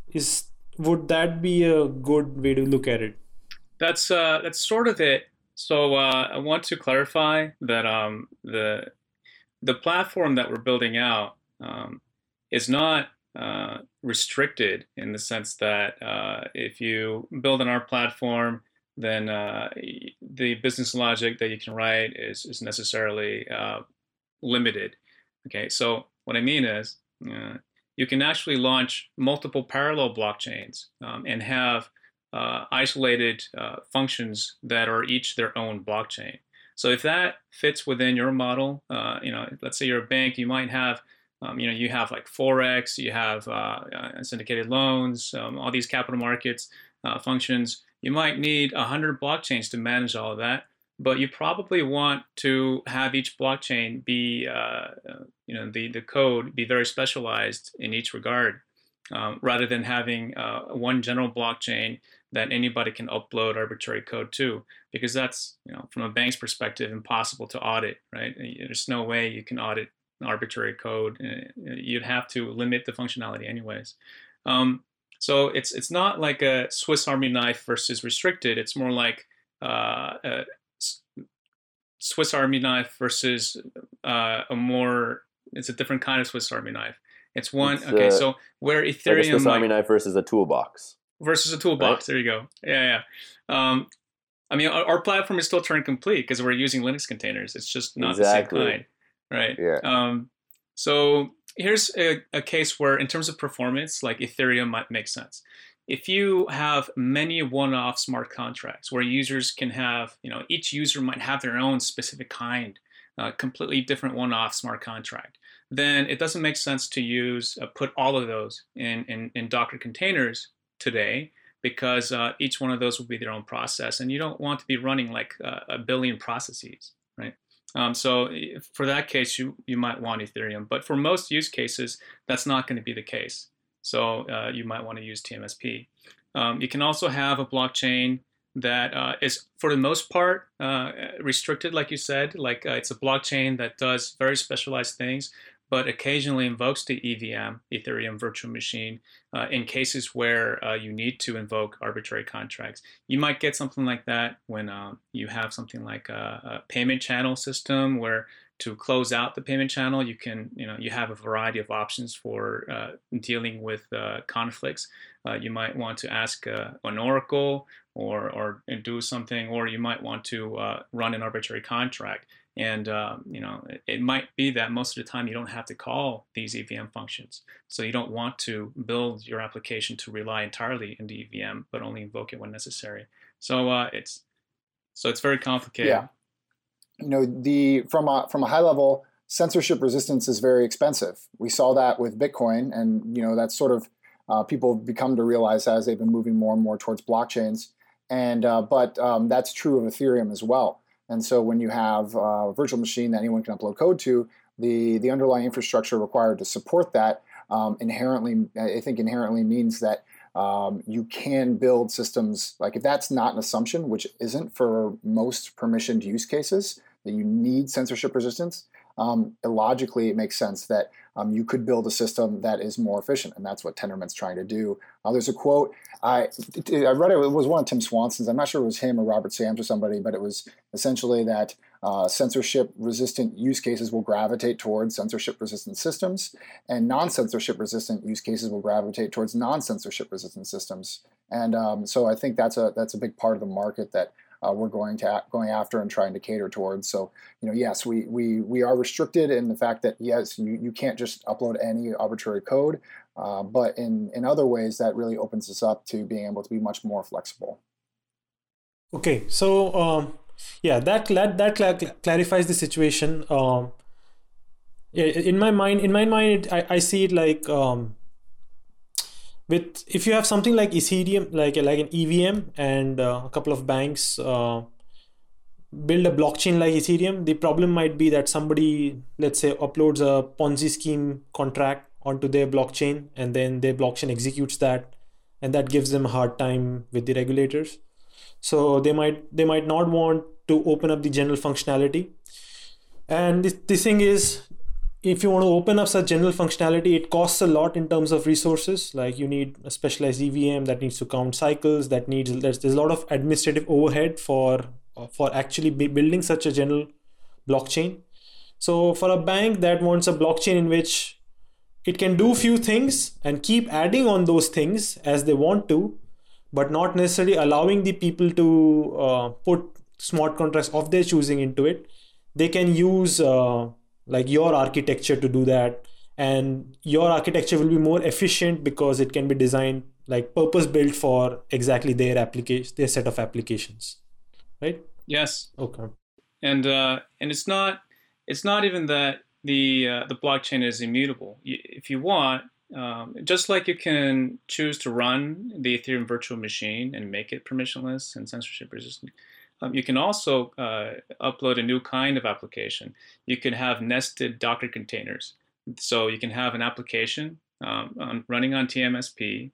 Is would that be a good way to look at it? That's uh, that's sort of it. So uh, I want to clarify that um, the the platform that we're building out um, is not uh, restricted in the sense that uh, if you build on our platform, then uh, the business logic that you can write is, is necessarily uh, limited. Okay, so what I mean is uh, you can actually launch multiple parallel blockchains um, and have uh, isolated uh, functions that are each their own blockchain. So if that fits within your model, uh, you know, let's say you're a bank, you might have um, you know, you have like forex, you have syndicated loans, um, all these capital markets functions you might need 100 blockchains to manage all of that, but you probably want to have each blockchain be, uh, uh, you know, the, the code be very specialized in each regard, um, rather than having uh, one general blockchain that anybody can upload arbitrary code to, because that's, you know, from a bank's perspective, impossible to audit, right? There's no way you can audit arbitrary code. Uh, you'd have to limit the functionality anyways. Um, so it's it's not like a Swiss Army knife versus restricted. It's more like uh, a Swiss Army knife versus uh, a more. It's a different kind of Swiss Army knife. It's one. It's, okay, uh, so where Ethereum like a Swiss Army knife versus a toolbox versus a toolbox. Right? There you go. Yeah, yeah. Um, I mean, our, our platform is still Turing complete because we're using Linux containers. It's just not Exactly. the same kind, right? Yeah. Um, so here's a, a case where, in terms of performance, like Ethereum might make sense. If you have many one-off smart contracts where users can have, you know, each user might have their own specific kind, uh, completely different one-off smart contract, then it doesn't make sense to use uh, put all of those in, in in Docker containers today because uh, each one of those will be their own process, and you don't want to be running like uh, a billion processes? Um, so for that case, you you might want Ethereum, but for most use cases, that's not going to be the case. So uh, you might want to use TMSP. Um, you can also have a blockchain that uh, is, for the most part, uh, restricted, like you said. Like uh, it's a blockchain that does very specialized things, but occasionally invokes the EVM, Ethereum Virtual Machine, uh, in cases where uh, you need to invoke arbitrary contracts. You might get something like that when um, you have something like a, a payment channel system where to close out the payment channel, you can, you know, you have a variety of options for uh, dealing with uh, conflicts. Uh, you might want to ask uh, an oracle or, or do something, or you might want to run an arbitrary contract. And um, you know, it, it might be that most of the time you don't have to call these EVM functions. So you don't want to build your application to rely entirely in the EVM, but only invoke it when necessary. So uh, it's so it's very complicated. Yeah. you know the from a from a high level censorship resistance is very expensive we saw that with bitcoin and you know that's sort of uh, people have become to realize as they've been moving more and more towards blockchains and uh, but um, that's true of ethereum as well and so when you have a virtual machine that anyone can upload code to the the underlying infrastructure required to support that um, inherently i think inherently means that um, you can build systems like if that's not an assumption which isn't for most permissioned use cases that you need censorship resistance um, illogically it makes sense that um, you could build a system that is more efficient and that's what tendermint's trying to do. Uh, there's a quote I, I read it it was one of tim swanson's i'm not sure it was him or robert sams or somebody but it was essentially that uh, censorship resistant use cases will gravitate towards censorship resistant systems and non-censorship resistant use cases will gravitate towards non-censorship resistant systems. And um, so i think that's a that's a big part of the market that uh, we're going to going after and trying to cater towards. So, you know, yes, we we we are restricted in the fact that yes, you, you can't just upload any arbitrary code, uh, but in in other ways that really opens us up to being able to be much more flexible. Okay, so um, yeah, that that that cla- clarifies the situation. Um, in my mind, in my mind, I I see it like um, with if you have something like Ethereum, like like an EVM, and uh, a couple of banks uh, build a blockchain like Ethereum, the problem might be that somebody, let's say, uploads a Ponzi scheme contract onto their blockchain, and then their blockchain executes that, and that gives them a hard time with the regulators. So they might they might not want to open up the general functionality. And the, the thing is, if you want to open up such general functionality, it costs a lot in terms of resources. Like you need a specialized EVM that needs to count cycles. That needs there's, there's a lot of administrative overhead for for actually building such a general blockchain. So for a bank that wants a blockchain in which it can do few things and keep adding on those things as they want to, but not necessarily allowing the people to uh, put smart contracts of their choosing into it, they can use. Uh, like your architecture to do that. And your architecture will be more efficient because it can be designed like purpose built for exactly their application their set of applications right? Yes, okay. And uh, and it's not it's not even that the uh, the blockchain is immutable. If you want, um, just like you can choose to run the Ethereum virtual machine and make it permissionless and censorship resistant, um, you can also uh, upload a new kind of application. You can have nested Docker containers. So you can have an application um, on, running on TMSP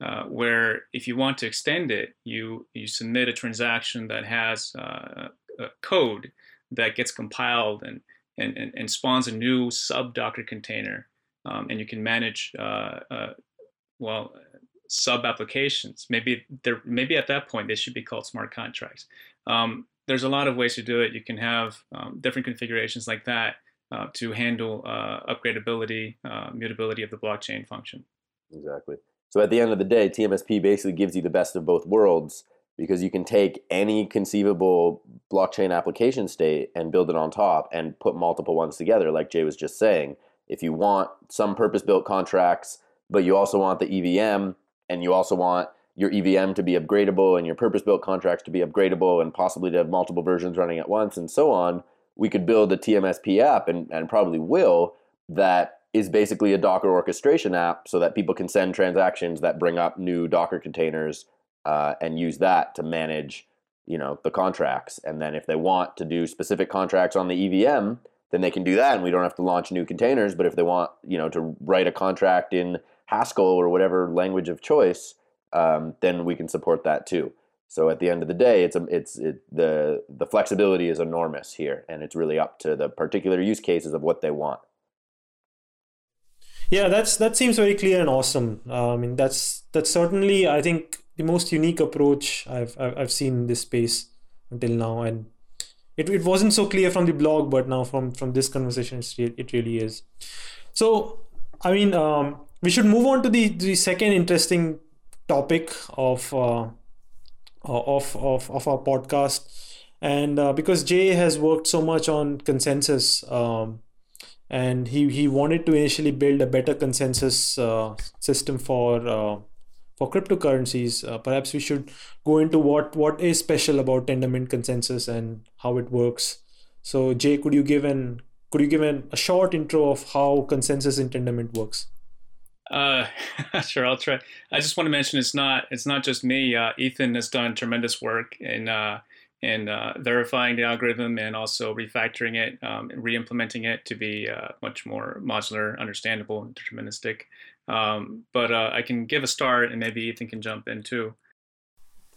uh, where if you want to extend it, you, you submit a transaction that has uh, code that gets compiled and, and, and, and spawns a new sub Docker container. Um, and you can manage, uh, uh, well, sub applications. Maybe they're maybe at that point they should be called smart contracts. Um, there's a lot of ways to do it. You can have um, different configurations like that uh, to handle uh, upgradability, uh, mutability of the blockchain function. Exactly. So at the end of the day, TMSP basically gives you the best of both worlds because you can take any conceivable blockchain application state and build it on top and put multiple ones together, like Jae was just saying. If you want some purpose built contracts, but you also want the EVM and you also want your EVM to be upgradable and your purpose built contracts to be upgradable and possibly to have multiple versions running at once and so on, we could build a TMSP app and, and probably will that is basically a Docker orchestration app so that people can send transactions that bring up new Docker containers uh, and use that to manage you know the contracts. And then if they want to do specific contracts on the EVM then they can do that and we don't have to launch new containers. But if they want you know to write a contract in Haskell or whatever language of choice um, then we can support that too. So at the end of the day it's a, it's it, the the flexibility is enormous here and it's really up to the particular use cases of what they want. Yeah that's that seems very clear and awesome. Uh, i mean that's that's certainly i think the most unique approach I've I've seen in this space until now, and it, it wasn't so clear from the blog, but now from from this conversation, it really is. So, I mean, um, we should move on to the the second interesting topic of uh, of of of our podcast, and uh, because Jae has worked so much on consensus. Um, and he, he wanted to initially build a better consensus uh, system for uh, for cryptocurrencies, uh, perhaps we should go into what what is special about Tendermint consensus and how it works. So, Jae, could you give an could you give an, a short intro of how consensus in Tendermint works? Uh, sure, I'll try. I just want to mention it's not it's not just me. Uh, Ethan has done tremendous work in uh, in uh, verifying the algorithm and also refactoring it, um, re-implementing it to be uh, much more modular, understandable, and deterministic. Um, but uh, I can give a start, and maybe Ethan can jump in too.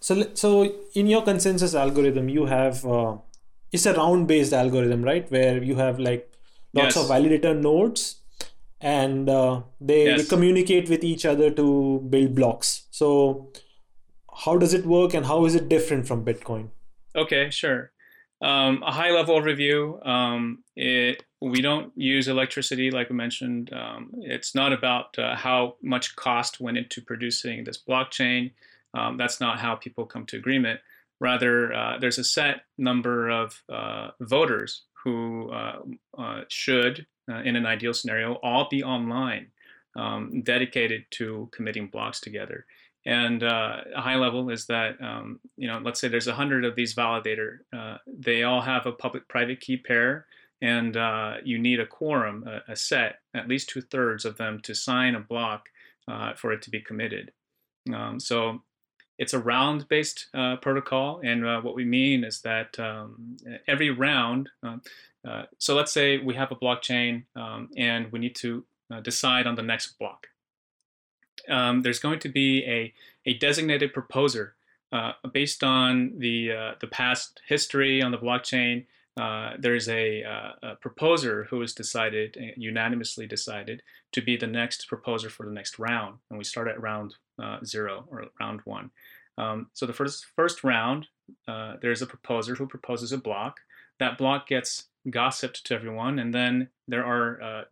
So, so in your consensus algorithm, you have uh, it's a round-based algorithm, right? Where you have like lots yes. of validator nodes, and uh, they, yes. they communicate with each other to build blocks. So, how does it work, and how is it different from Bitcoin? Okay, sure. Um, a high level overview. Um, it, we don't use electricity, like I mentioned. Um, it's not about uh, how much cost went into producing this blockchain. Um, that's not how people come to agreement. Rather, uh, there's a set number of uh, voters who uh, uh, should, uh, in an ideal scenario, all be online, um, dedicated to committing blocks together. And uh, a high level is that, um, you know, let's say there's a hundred of these validator. Uh, they all have a public-private key pair, and uh, you need a quorum, a, a, set, at least two thirds of them to sign a block uh, for it to be committed. Um, so it's a round-based uh, protocol, and uh, what we mean is that um, every round. So let's say we have a blockchain, um, and we need to decide on the next block um, there's going to be a, a designated proposer uh, based on the, uh, the past history on the blockchain. Uh, there's a, uh, a, proposer who is decided, uh, unanimously decided, to be the next proposer for the next round. And we start at round uh, zero or round one. Um, so the first, first round, there's a proposer who proposes a block. That block gets gossiped to everyone, and then there are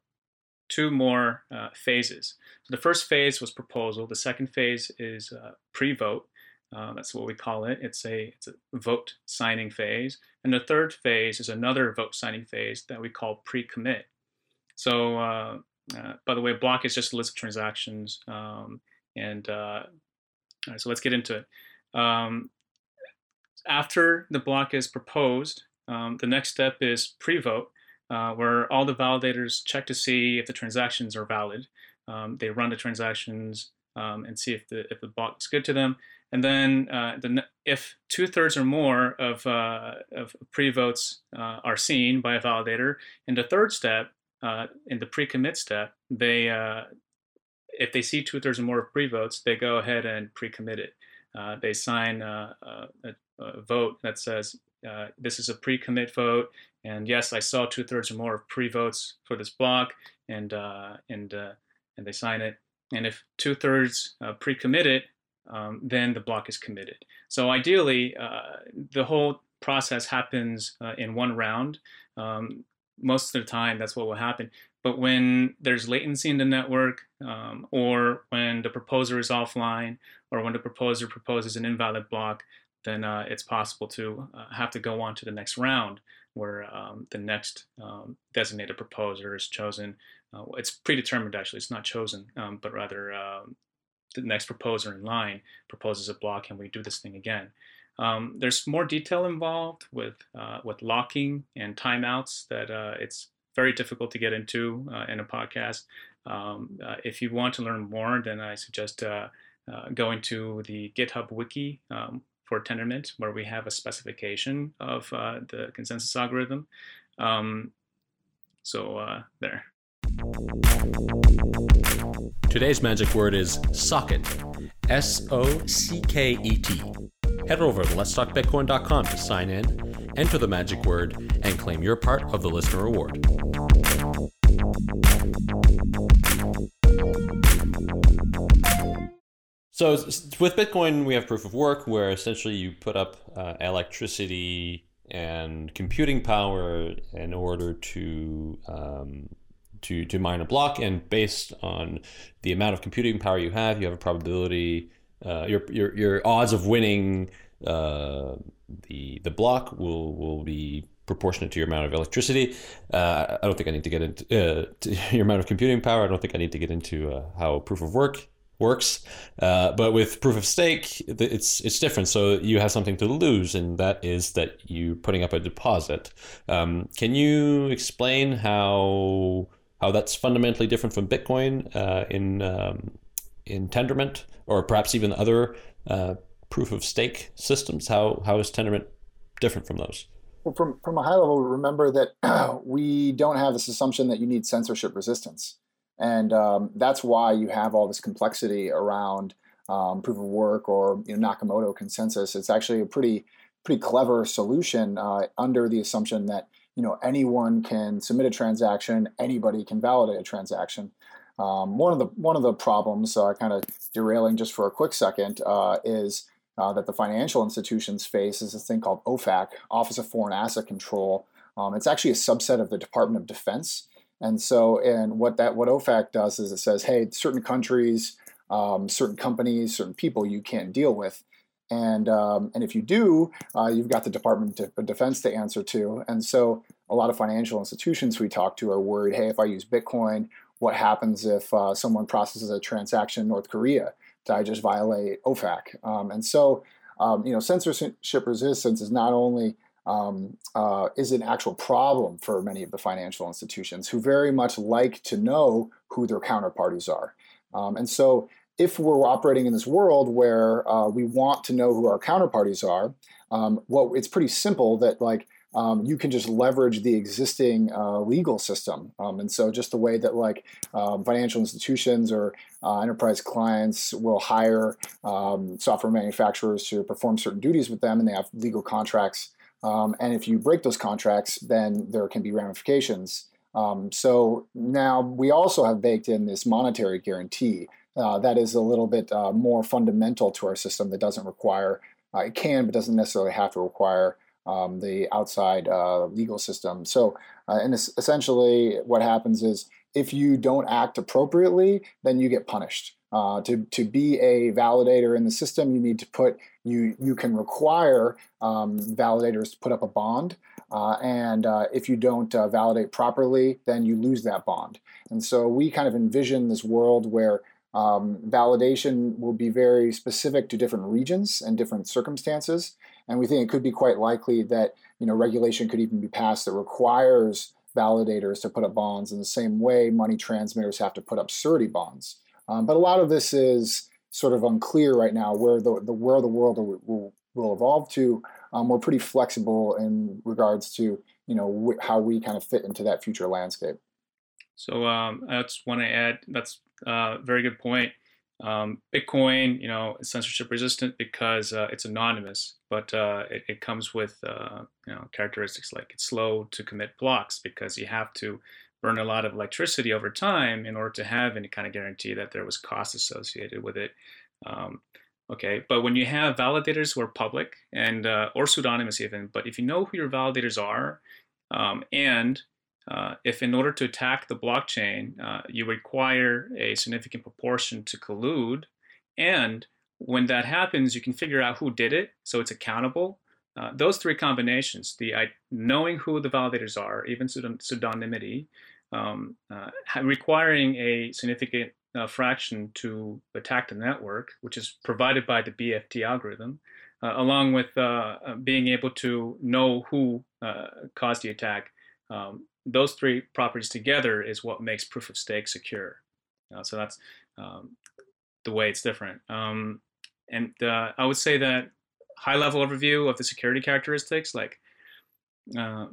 two more uh, phases. So the first phase was proposal. The second phase is uh, pre-vote. Uh, that's what we call it. It's a, it's a vote signing phase. And the third phase is another vote signing phase that we call pre-commit. So, uh, uh, by the way, block is just a list of transactions. Um, and uh, so let's get into it. Um, after the block is proposed, um, the next step is pre-vote uh, where all the validators check to see if the transactions are valid. Um, they run the transactions um, and see if the if the block is good to them. And then uh, the, if two thirds or more of, uh, of pre-votes uh, are seen by a validator, in the third step, uh, in the pre-commit step, they uh, if they see two thirds or more of pre-votes, they go ahead and pre-commit it. they sign a, a vote that says uh, this is a pre-commit vote, and yes, I saw two thirds or more of pre-votes for this block, and uh, and uh, and they sign it. And if two thirds uh, pre-commit it, um, then the block is committed. So ideally, uh, the whole process happens in one round. Um, most of the time, that's what will happen. But when there's latency in the network, um, or when the proposer is offline, or when the proposer proposes an invalid block, then uh, it's possible to uh, have to go on to the next round where um, the next um, designated proposer is chosen. Uh, it's predetermined, actually. It's not chosen, um, but rather um, the next proposer in line proposes a block and we do this thing again. Um, there's more detail involved with, uh, with locking and timeouts that uh, it's very difficult to get into uh, in a podcast. Um, if you want to learn more, then I suggest uh, going to the GitHub wiki um, for Tendermint, where we have a specification of the consensus algorithm. Um, so there. Today's magic word is socket. S O C K E T. Head over to letstalkbitcoin.com to sign in, enter the magic word, and claim your part of the listener reward. So with Bitcoin, we have proof of work, where essentially you put up uh, electricity and computing power in order to um, to to mine a block, and based on the amount of computing power you have, you have a probability. Uh, your your your odds of winning uh, the the block will will be proportionate to your amount of electricity. Uh, I don't think I need to get into uh, your amount of computing power. I don't think I need to get into uh, how proof of work works. Uh, but with proof of stake, it's it's different. So you have something to lose, and that is that you're putting up a deposit. Um, can you explain how how that's fundamentally different from Bitcoin uh, in um, in Tendermint, or perhaps even other uh, proof of stake systems? How how is Tendermint different from those? Well, from from a high level, remember that we don't have this assumption that you need censorship resistance, and um, that's why you have all this complexity around um, proof of work or you know, Nakamoto consensus. It's actually a pretty pretty clever solution uh, under the assumption that you know anyone can submit a transaction, anybody can validate a transaction. Um, one of the one of the problems, uh, kind of derailing just for a quick second, uh, is uh, that the financial institutions face is this thing called OFAC, Office of Foreign Asset Control. Um, it's actually a subset of the Department of Defense, and so and what that what OFAC does is it says, hey, certain countries, um, certain companies, certain people you can't deal with. And, um, and if you do, uh, you've got the Department of Defense to answer to. And so a lot of financial institutions we talk to are worried hey, if I use Bitcoin, what happens if uh, someone processes a transaction in North Korea? Do I just violate OFAC? Um, and so, um, you know, censorship resistance is not only um, uh, is an actual problem for many of the financial institutions who very much like to know who their counterparties are. Um, and so if we're operating in this world where uh, we want to know who our counterparties are, um, well, it's pretty simple that like um, you can just leverage the existing uh, legal system. Um, and so, just the way that like um, financial institutions or uh, enterprise clients will hire um, software manufacturers to perform certain duties with them, and they have legal contracts. Um, and if you break those contracts, then there can be ramifications. Um, so now we also have baked in this monetary guarantee uh, that is a little bit uh, more fundamental to our system that doesn't require, uh, it can, but doesn't necessarily have to require um, the outside uh, legal system. So, uh, and essentially, what happens is if you don't act appropriately, then you get punished. Uh, to, to be a validator in the system, you need to put you you can require um, validators to put up a bond, uh, and uh, if you don't uh, validate properly, then you lose that bond. And so we kind of envision this world where um, validation will be very specific to different regions and different circumstances, and we think it could be quite likely that you know regulation could even be passed that requires validators to put up bonds in the same way money transmitters have to put up surety bonds. Um, but a lot of this is sort of unclear right now where the, the where the world will, will, evolve to. Um, we're pretty flexible in regards to you know wh- how we kind of fit into that future landscape. So um, I just want to add that's a very good point. Um, Bitcoin, you know, is censorship resistant because uh, it's anonymous, but uh, it, it, comes with uh, you know characteristics like it's slow to commit blocks because you have to burn a lot of electricity over time in order to have any kind of guarantee that there was cost associated with it. Um, okay, but when you have validators who are public and uh, or pseudonymous even, but if you know who your validators are um, and uh, if in order to attack the blockchain, uh, you require a significant proportion to collude, and when that happens, you can figure out who did it, so it's accountable. Uh, those three combinations, the knowing who the validators are, even pseudonymity, um, uh, requiring a significant uh, fraction to attack the network, which is provided by the BFT algorithm, uh, along with uh, uh, being able to know who caused the attack. Um, those three properties together is what makes proof of stake secure. so that's um, the way it's different. Um, and I would say that high level overview of the security characteristics, like uh,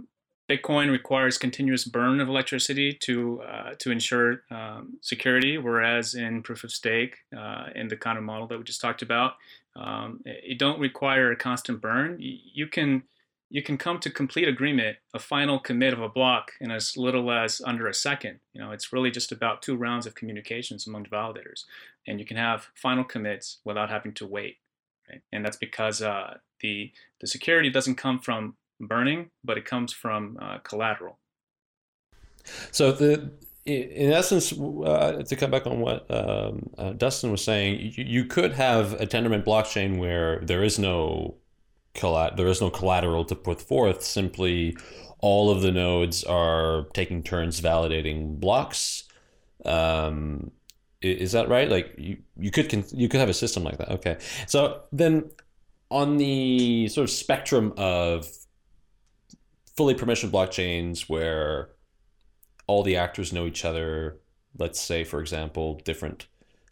Bitcoin requires continuous burn of electricity to uh, to ensure um, security, whereas in proof of stake, uh, in the kind of model that we just talked about, um, you don't require a constant burn. You can you can come to complete agreement, a final commit of a block in as little as under a second. You know, it's really just about two rounds of communications among validators, and you can have final commits without having to wait. Right? And that's because uh, the the security doesn't come from burning, but it comes from uh, collateral. So the in essence, uh, to come back on what um, uh, Dustin was saying, you, you, could have a Tendermint blockchain where there is no collat- there is no collateral to put forth. Simply, all of the nodes are taking turns validating blocks. Um, is that right? Like you, you could con- you could have a system like that. Okay, so then on the sort of spectrum of fully permissioned blockchains where all the actors know each other. Let's say, for example, different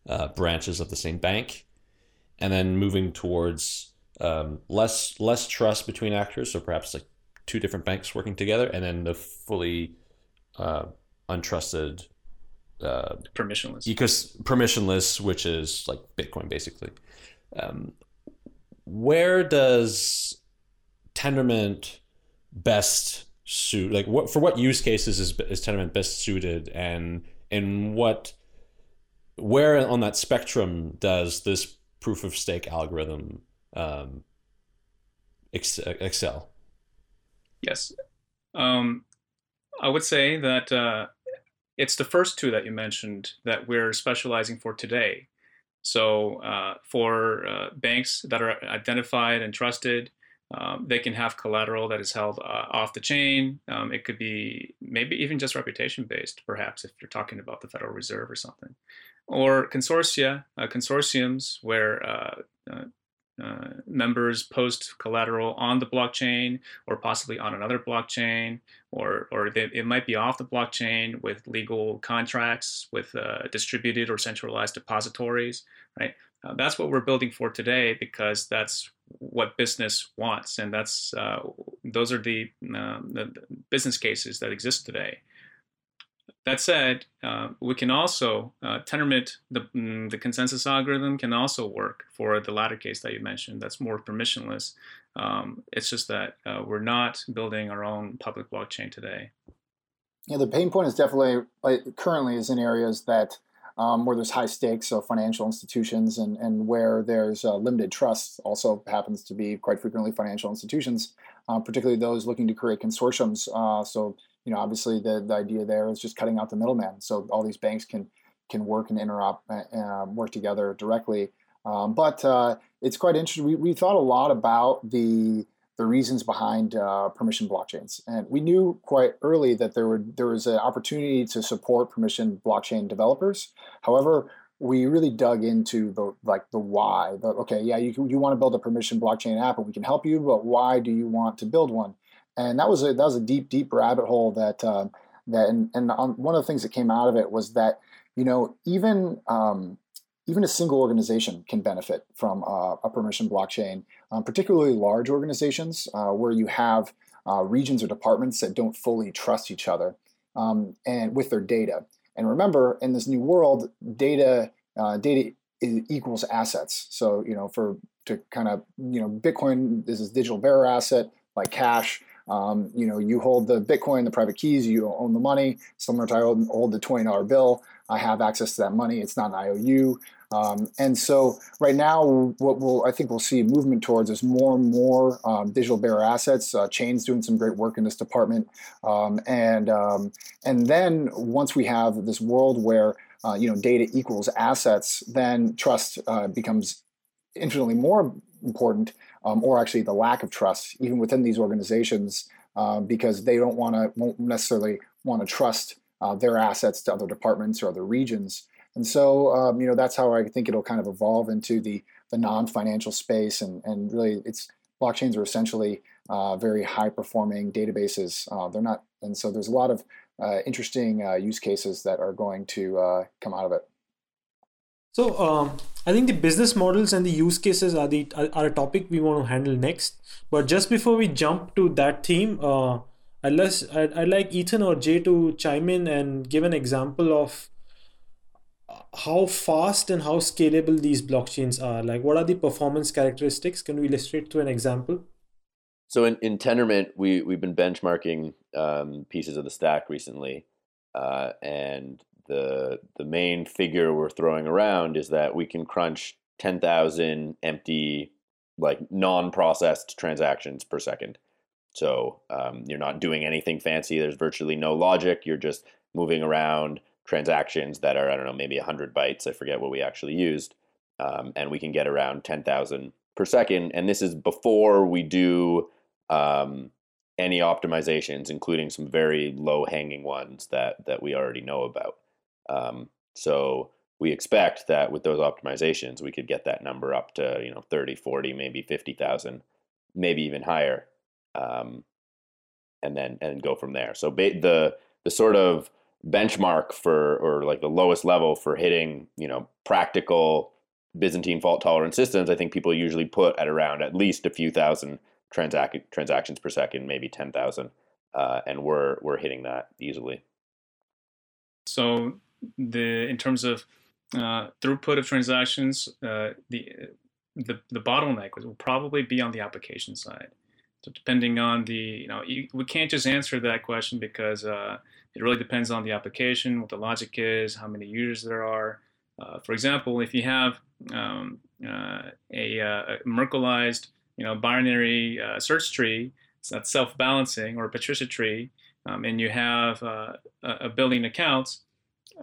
uh, branches of the same bank, and then moving towards um, less less trust between actors. So perhaps like two different banks working together, and then the fully uh, untrusted uh, permissionless ecos permissionless, which is like Bitcoin basically. Um, where does Tendermint best suit like what for what use cases is, is Tendermint best suited? And and what where on that spectrum does this proof of stake algorithm um, excel? Yes. Um, i would say that uh, it's the first two that you mentioned that we're specializing for today. So uh, for uh, banks that are identified and trusted um, they can have collateral that is held uh, off the chain. Um, it could be maybe even just reputation based, perhaps, if you're talking about the Federal Reserve or something. Or consortia, uh, consortiums where uh, uh, uh, members post collateral on the blockchain or possibly on another blockchain, or, or they, it might be off the blockchain with legal contracts with uh, distributed or centralized depositories, right? that's what we're building for today because that's what business wants, and that's uh, those are the, uh, the, business cases that exist today. That said, uh, we can also uh, Tendermint the mm, the consensus algorithm can also work for the latter case that you mentioned. That's more permissionless. Um, it's just that uh, we're not building our own public blockchain today. Yeah, the pain point is definitely like, currently is in areas that um, where there's high stakes, so financial institutions, and, and where there's uh, limited trust, also happens to be quite frequently financial institutions, uh, particularly those looking to create consortiums. Uh, so, you know, obviously the, the idea there is just cutting out the middleman, so all these banks can can work and interop, uh, uh, work together directly. Um, but uh, it's quite interesting. We, we thought a lot about the the reasons behind uh, permission blockchains. And we knew quite early that there would there was an opportunity to support permission blockchain developers. However, we really dug into the like the why. The, okay, yeah, you you want to build a permission blockchain app, and we can help you, but why do you want to build one? And that was a that was a deep deep rabbit hole that uh, that and, and on, one of the things that came out of it was that you know even um, even a single organization can benefit from uh, a permission blockchain, um, particularly large organizations uh, where you have uh, regions or departments that don't fully trust each other um, and with their data. And remember, in this new world, data uh, data equals assets. So you know, for to kind of you know, Bitcoin is this digital bearer asset like cash. Um, you know, you hold the Bitcoin, the private keys, you own the money. Similar to I hold the twenty dollar bill. I have access to that money. It's not an IOU. Um, and so right now, what we'll I think we'll see movement towards is more and more um, digital bearer assets. Uh, Chain's doing some great work in this department, um, and um, and then once we have this world where uh, you know data equals assets, then trust uh, becomes infinitely more important, um, or actually the lack of trust, even within these organizations, uh, because they don't want to, won't necessarily want to trust uh, their assets to other departments or other regions. And so, um, you know, that's how I think it'll kind of evolve into the the non-financial space, and and really, it's blockchains are essentially uh, very high performing databases. Uh, they're not, and so there's a lot of uh, interesting uh, use cases that are going to uh, come out of it. So um, I think the business models and the use cases are the are a topic we want to handle next. But just before we jump to that theme, uh, unless I'd, I'd like Ethan or Jae to chime in and give an example of how fast and how scalable these blockchains are. Like, what are the performance characteristics? Can we illustrate through an example? So in, in Tendermint, we we've been benchmarking um, pieces of the stack recently, uh, and the the main figure we're throwing around is that we can crunch ten thousand empty, like non-processed transactions per second. So um, you're not doing anything fancy. There's virtually no logic. You're just moving around transactions that are I don't know maybe hundred bytes. I forget what we actually used, um, and we can get around ten thousand per second. And this is before we do um, any optimizations, including some very low hanging ones that that we already know about. Um, so we expect that with those optimizations, we could get that number up to you know 30, 40, maybe 50,000, maybe even higher, um, and then and go from there. So ba- the the sort of benchmark for or like the lowest level for hitting you know practical Byzantine fault tolerant systems, I think people usually put at around at least a few thousand transac- transactions per second, maybe 10,000. Uh, and we're, we're hitting that easily. So the, in terms of uh, throughput of transactions, uh, the, the, the bottleneck will probably be on the application side. So depending on the, you know, you, we can't just answer that question because uh, it really depends on the application, what the logic is, how many users there are. Uh, for example, if you have um, uh, a, a Merkleized you know, binary uh, search tree, not self-balancing, or a Patricia tree, um, and you have uh, a billion accounts,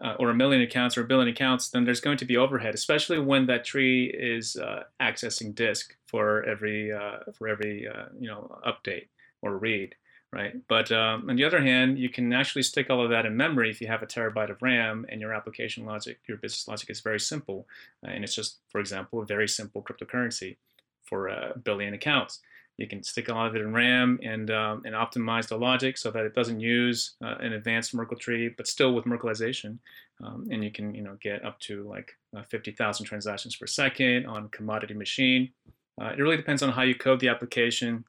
uh, or a million accounts, or a billion accounts, then there's going to be overhead, especially when that tree is uh, accessing disk for every uh, for every uh, you know update or read, right? But um, on the other hand, you can actually stick all of that in memory if you have a terabyte of RAM and your application logic, your business logic is very simple, and it's just, for example, a very simple cryptocurrency for a billion accounts. You can stick a lot of it in RAM and um, and optimize the logic so that it doesn't use uh, an advanced Merkle tree, but still with Merkleization. Um, and you can you know get up to like uh, 50,000 transactions per second on commodity machine. Uh, it really depends on how you code the application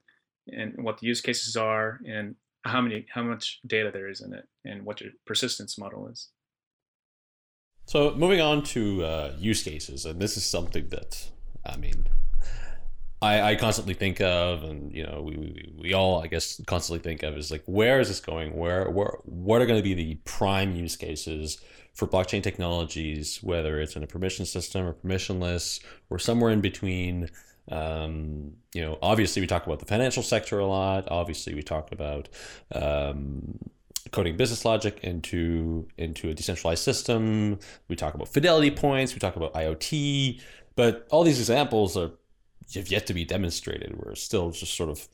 and what the use cases are and how many how much data there is in it and what your persistence model is. So moving on to uh, use cases, and this is something that I mean I, I constantly think of, and you know, we, we, we all, I guess, constantly think of is like, where is this going? Where, where, what are going to be the prime use cases for blockchain technologies, whether it's in a permission system or permissionless, or somewhere in between? Um, you know, obviously, we talk about the financial sector a lot. Obviously, we talk about um, coding business logic into into a decentralized system. We talk about fidelity points. We talk about IoT. But all these examples are have yet to be demonstrated. We're still just sort of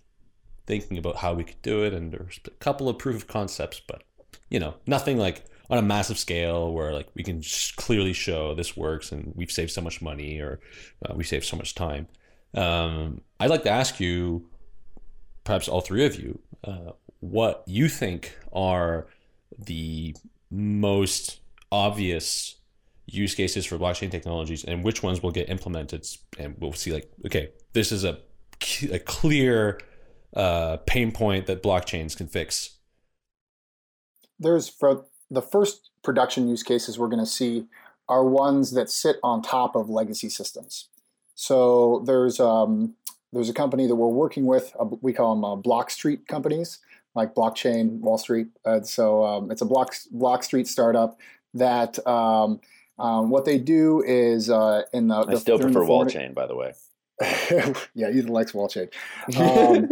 thinking about how we could do it, and there's a couple of proof of concepts, but you know, nothing like on a massive scale where like we can clearly show this works and we've saved so much money or uh, we saved so much time. Um, I'd like to ask you, perhaps all three of you, uh, what you think are the most obvious use cases for blockchain technologies and which ones will get implemented. And we'll see like okay this is a, a clear uh, pain point that blockchains can fix. There's for the first production use cases we're going to see are ones that sit on top of legacy systems. So there's um, there's a company that we're working with uh, we call them uh, block street companies like blockchain wall street. Uh, so um, it's a block block street startup that um, um, what they do is uh, in the. I still prefer wall chain, by the way. yeah, Ethan likes wall chain. Um,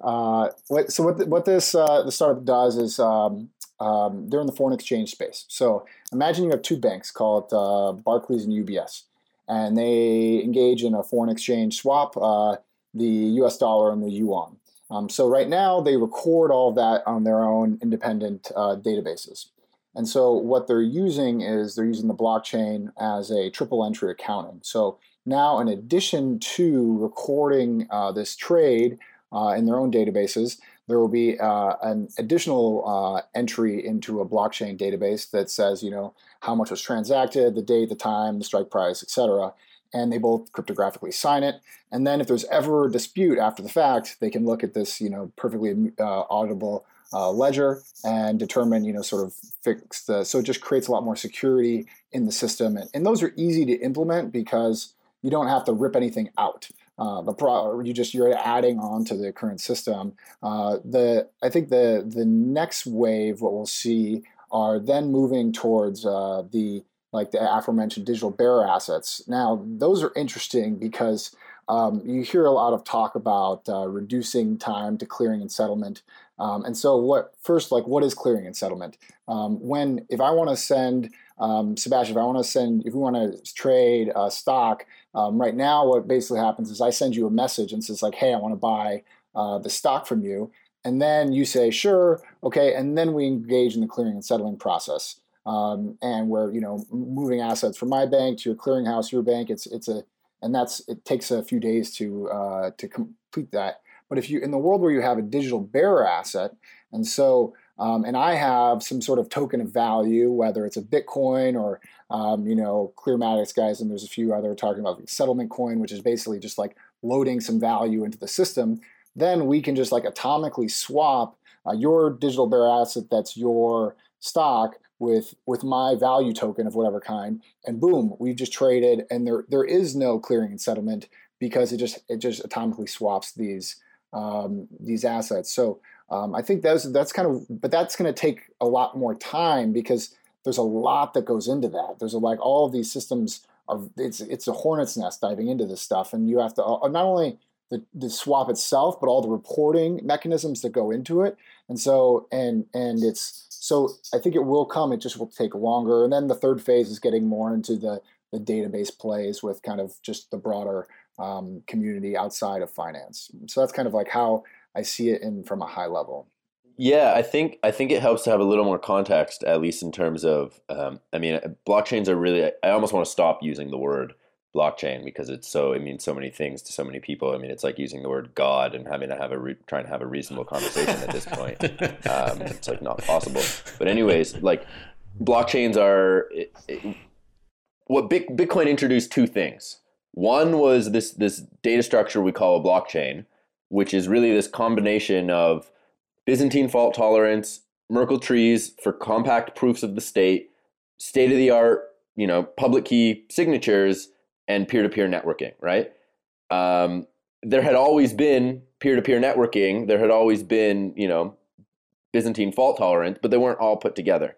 uh, what, so what what this uh, the startup does is um, um, they're in the foreign exchange space. So imagine you have two banks called uh, Barclays and UBS, and they engage in a foreign exchange swap, uh, the US dollar and the yuan. Um, so right now they record all that on their own independent uh, databases. And so what they're using is they're using the blockchain as a triple entry accounting. So now, in addition to recording uh, this trade uh, in their own databases, there will be uh, an additional uh, entry into a blockchain database that says, you know, how much was transacted, the date, the time, the strike price, etc. And they both cryptographically sign it. And then, if there's ever a dispute after the fact, they can look at this, you know, perfectly uh, auditable uh, ledger and determine, you know, sort of fix the. So it just creates a lot more security in the system, and, and those are easy to implement because you don't have to rip anything out. Uh, the pro, you just you're adding on to the current system. Uh, the I think the the next wave, what we'll see, are then moving towards uh, the like the aforementioned digital bearer assets. Now those are interesting because um, you hear a lot of talk about uh, reducing time to clearing and settlement. Um, and so, what first, like, what is clearing and settlement? Um, when if I want to send um, Sebastian, if I want to send, if we want to trade uh, stock, um, right now, what basically happens is I send you a message and says like, "Hey, I want to buy uh, the stock from you," and then you say, "Sure, okay," and then we engage in the clearing and settling process. Um, and we're you know moving assets from my bank to your clearinghouse, your bank. It's it's a and that's it takes a few days to uh, to complete that. But if you in the world where you have a digital bearer asset, and so um, and I have some sort of token of value, whether it's a Bitcoin or um, you know Clearmatics guys, and there's a few other talking about like settlement coin, which is basically just like loading some value into the system. Then we can just like atomically swap uh, your digital bearer asset that's your stock with with my value token of whatever kind, and boom, we've just traded, and there there is no clearing and settlement because it just it just atomically swaps these um, these assets. So um, I think that's that's kind of, but that's going to take a lot more time because there's a lot that goes into that. There's a, like all of these systems are it's it's a hornet's nest diving into this stuff, and you have to uh, not only the, the swap itself, but all the reporting mechanisms that go into it. And so and and it's so I think it will come. It just will take longer. And then the third phase is getting more into the the database plays with kind of just the broader um, community outside of finance. So that's kind of like how I see it in from a high level. Yeah, I think I think it helps to have a little more context, at least in terms of. Um, I mean, blockchains are really. I almost want to stop using the word blockchain because it's so. It means so many things to so many people. I mean, it's like using the word God and having to have a re, trying to have a reasonable conversation at this point. Um, it's like not possible. But anyways, like blockchains are. It, it, what Bitcoin introduced two things. One was this this data structure we call a blockchain, which is really this combination of Byzantine fault tolerance, Merkle trees for compact proofs of the state, state of the art, you know, public key signatures, and peer to peer networking, right? Um, there had always been peer to peer networking. There had always been, you know, Byzantine fault tolerance, but they weren't all put together.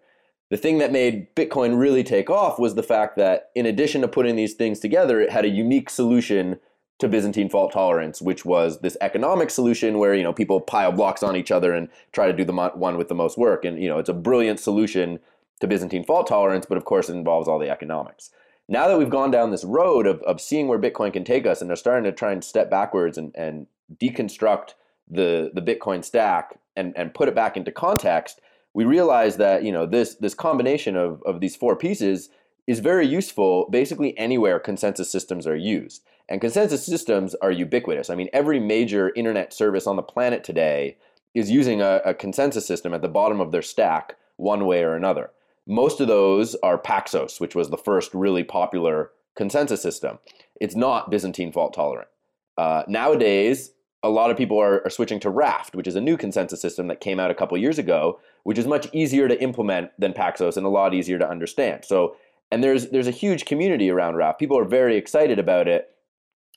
The thing that made Bitcoin really take off was the fact that, in addition to putting these things together, it had a unique solution to Byzantine fault tolerance, which was this economic solution where you know people pile blocks on each other and try to do the one with the most work, and you know it's a brilliant solution to Byzantine fault tolerance, but of course it involves all the economics. Now that we've gone down this road of, of seeing where Bitcoin can take us, and they're starting to try and step backwards and, and deconstruct the the Bitcoin stack and, and put it back into context, we realize that you know this this combination of, of these four pieces is very useful basically anywhere consensus systems are used. And consensus systems are ubiquitous. I mean, every major internet service on the planet today is using a, a, consensus system at the bottom of their stack, one way or another. Most of those are Paxos, which was the first really popular consensus system. It's not Byzantine fault tolerant. Uh, nowadays, a lot of people are, are, switching to Raft, which is a new consensus system that came out a couple years ago, which is much easier to implement than Paxos and a lot easier to understand. So, and there's there's a huge community around Raft. People are very excited about it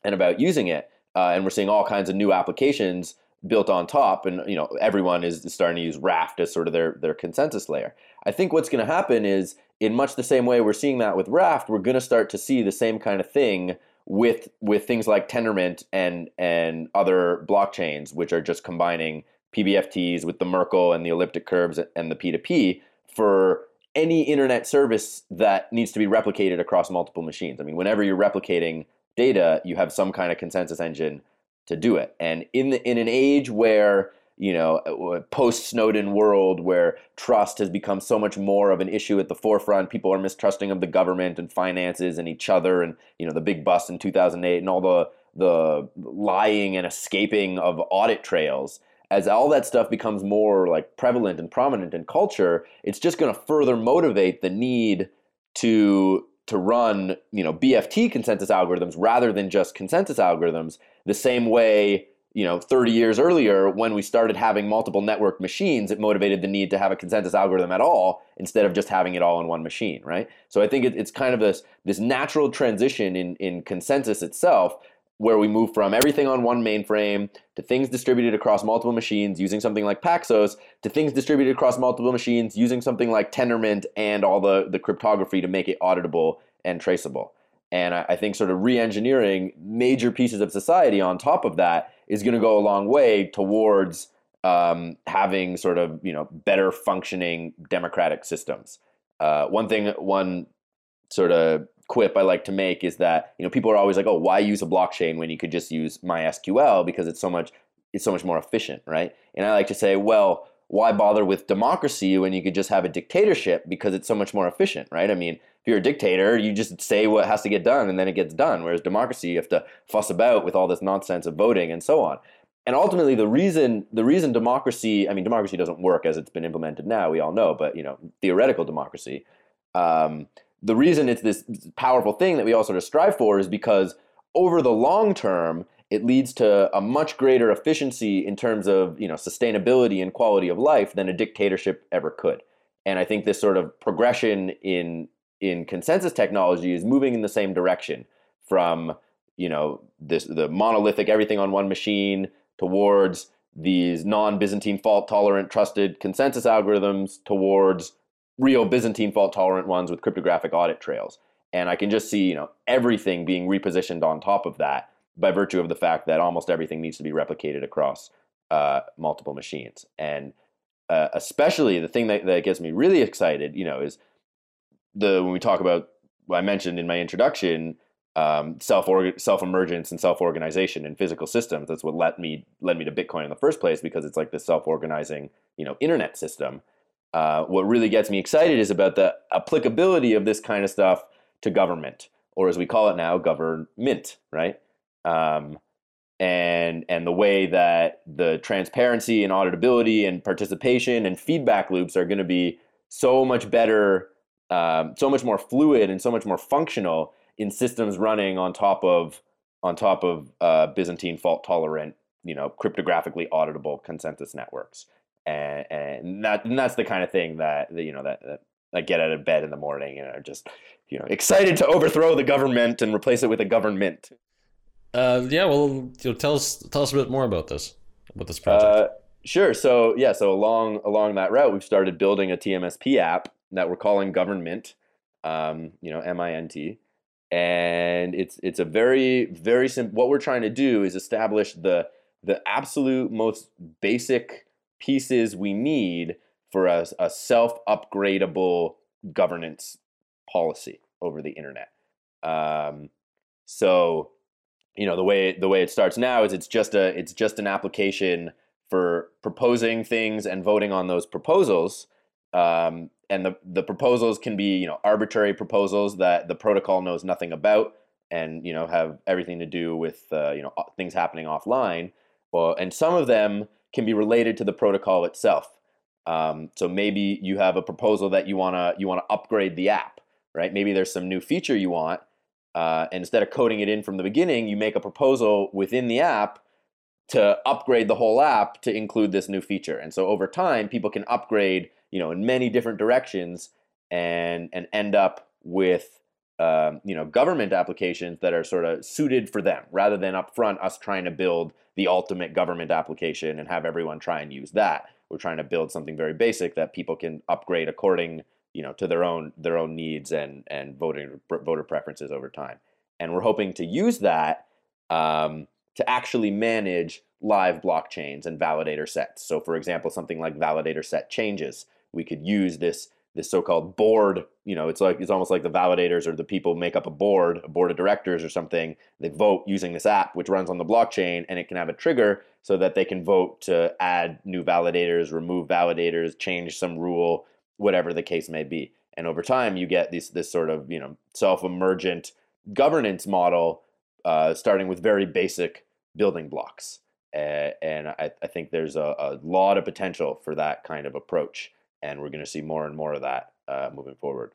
and about using it. Uh, and we're seeing all kinds of new applications built on top and you know everyone is starting to use raft as sort of their their consensus layer i think what's going to happen is in much the same way we're seeing that with raft we're going to start to see the same kind of thing with with things like tendermint and and other blockchains which are just combining pbfts with the merkle and the elliptic curves and the p2p for any internet service that needs to be replicated across multiple machines. I mean, whenever you're replicating data, you have some kind of consensus engine to do it. And in the, in an age where you know, uh, post Snowden world where trust has become so much more of an issue at the forefront. People are mistrusting of the government and finances and each other, and you know, the big bust in 2008 and all the the lying and escaping of audit trails. As all that stuff becomes more like prevalent and prominent in culture, it's just going to further motivate the need to to run you know BFT consensus algorithms rather than just consensus algorithms. The same way you know 30 years earlier when we started having multiple network machines it motivated the need to have a consensus algorithm at all instead of just having it all in one machine right so i think it, it's kind of this this natural transition in in consensus itself where we move from everything on one mainframe to things distributed across multiple machines using something like Paxos to things distributed across multiple machines using something like Tendermint and all the, the cryptography to make it auditable and traceable. And I, I think sort of re-engineering major pieces of society on top of that is going to go a long way towards um, having sort of you know better functioning democratic systems. Uh, one thing, one sort of quip I like to make is that you know people are always like, oh, why use a blockchain when you could just use MySQL because it's so much it's so much more efficient, right? And I like to say, well, why bother with democracy when you could just have a dictatorship because it's so much more efficient, right? I mean, if you're a dictator, you just say what has to get done and then it gets done. Whereas democracy, you have to fuss about with all this nonsense of voting and so on. And ultimately, the reason the reason democracy, I mean, democracy doesn't work as it's been implemented now. We all know, but you know, theoretical democracy. Um, the reason it's this powerful thing that we all sort of strive for is because over the long term, it leads to a much greater efficiency in terms of you know sustainability and quality of life than a dictatorship ever could. And I think this sort of progression in in consensus technology is moving in the same direction from you know this the monolithic everything on one machine towards these non-Byzantine fault tolerant trusted consensus algorithms towards real Byzantine fault tolerant ones with cryptographic audit trails. And I can just see, you know, everything being repositioned on top of that by virtue of the fact that almost everything needs to be replicated across uh, multiple machines. And uh, especially the thing that, that gets me really excited, you know, is the when we talk about I mentioned in my introduction, um, self self emergence and self organization in physical systems. That's what led me led me to Bitcoin in the first place because it's like this self organizing, you know, internet system. Uh, what really gets me excited is about the applicability of this kind of stuff to government, or as we call it now, Govmint, right? um, and and the way that the transparency and auditability and participation and feedback loops are going to be so much better, um, so much more fluid and so much more functional in systems running on top of on top of uh, Byzantine fault tolerant, you know, cryptographically auditable consensus networks. And, and that and that's the kind of thing that, that you know that, that I get out of bed in the morning and are just you know excited to overthrow the government and replace it with a Govmint. Uh, yeah, well, you know, tell us tell us a bit more about this about this project. Uh, sure. So yeah, so along along that route, we've started building a TMSP app that we're calling Govmint. Um, you know, M I N T, and it's it's a very very simple. What we're trying to do is establish the the absolute most basic pieces we need for a, a self upgradable governance policy over the internet. Um, so you know the way the way it starts now is it's just a it's just an application for proposing things and voting on those proposals um, and the the proposals can be you know arbitrary proposals that the protocol knows nothing about and you know have everything to do with uh, you know things happening offline well and some of them can be related to the protocol itself um, so maybe you have a proposal that you want to you want to upgrade the app right maybe there's some new feature you want uh, and instead of coding it in from the beginning, you make a proposal within the app to upgrade the whole app to include this new feature. And so over time, people can upgrade, you know, in many different directions and and end up with um, you know government applications that are sort of suited for them, rather than upfront us trying to build the ultimate government application and have everyone try and use that. We're trying to build something very basic that people can upgrade according you know to their own their own needs and and voting voter preferences over time. And we're hoping to use that um, to actually manage live blockchains and validator sets. So for example something like validator set changes. We could use this this so-called board you know it's like it's almost like the validators or the people make up a board a board of directors or something. They vote using this app which runs on the blockchain and it can have a trigger so that they can vote to add new validators remove validators change some rule whatever the case may be. And over time you get this this sort of you know self-emergent governance model uh, starting with very basic building blocks. Uh, and I, I think there's a, a lot of potential for that kind of approach and we're going to see more and more of that uh, moving forward.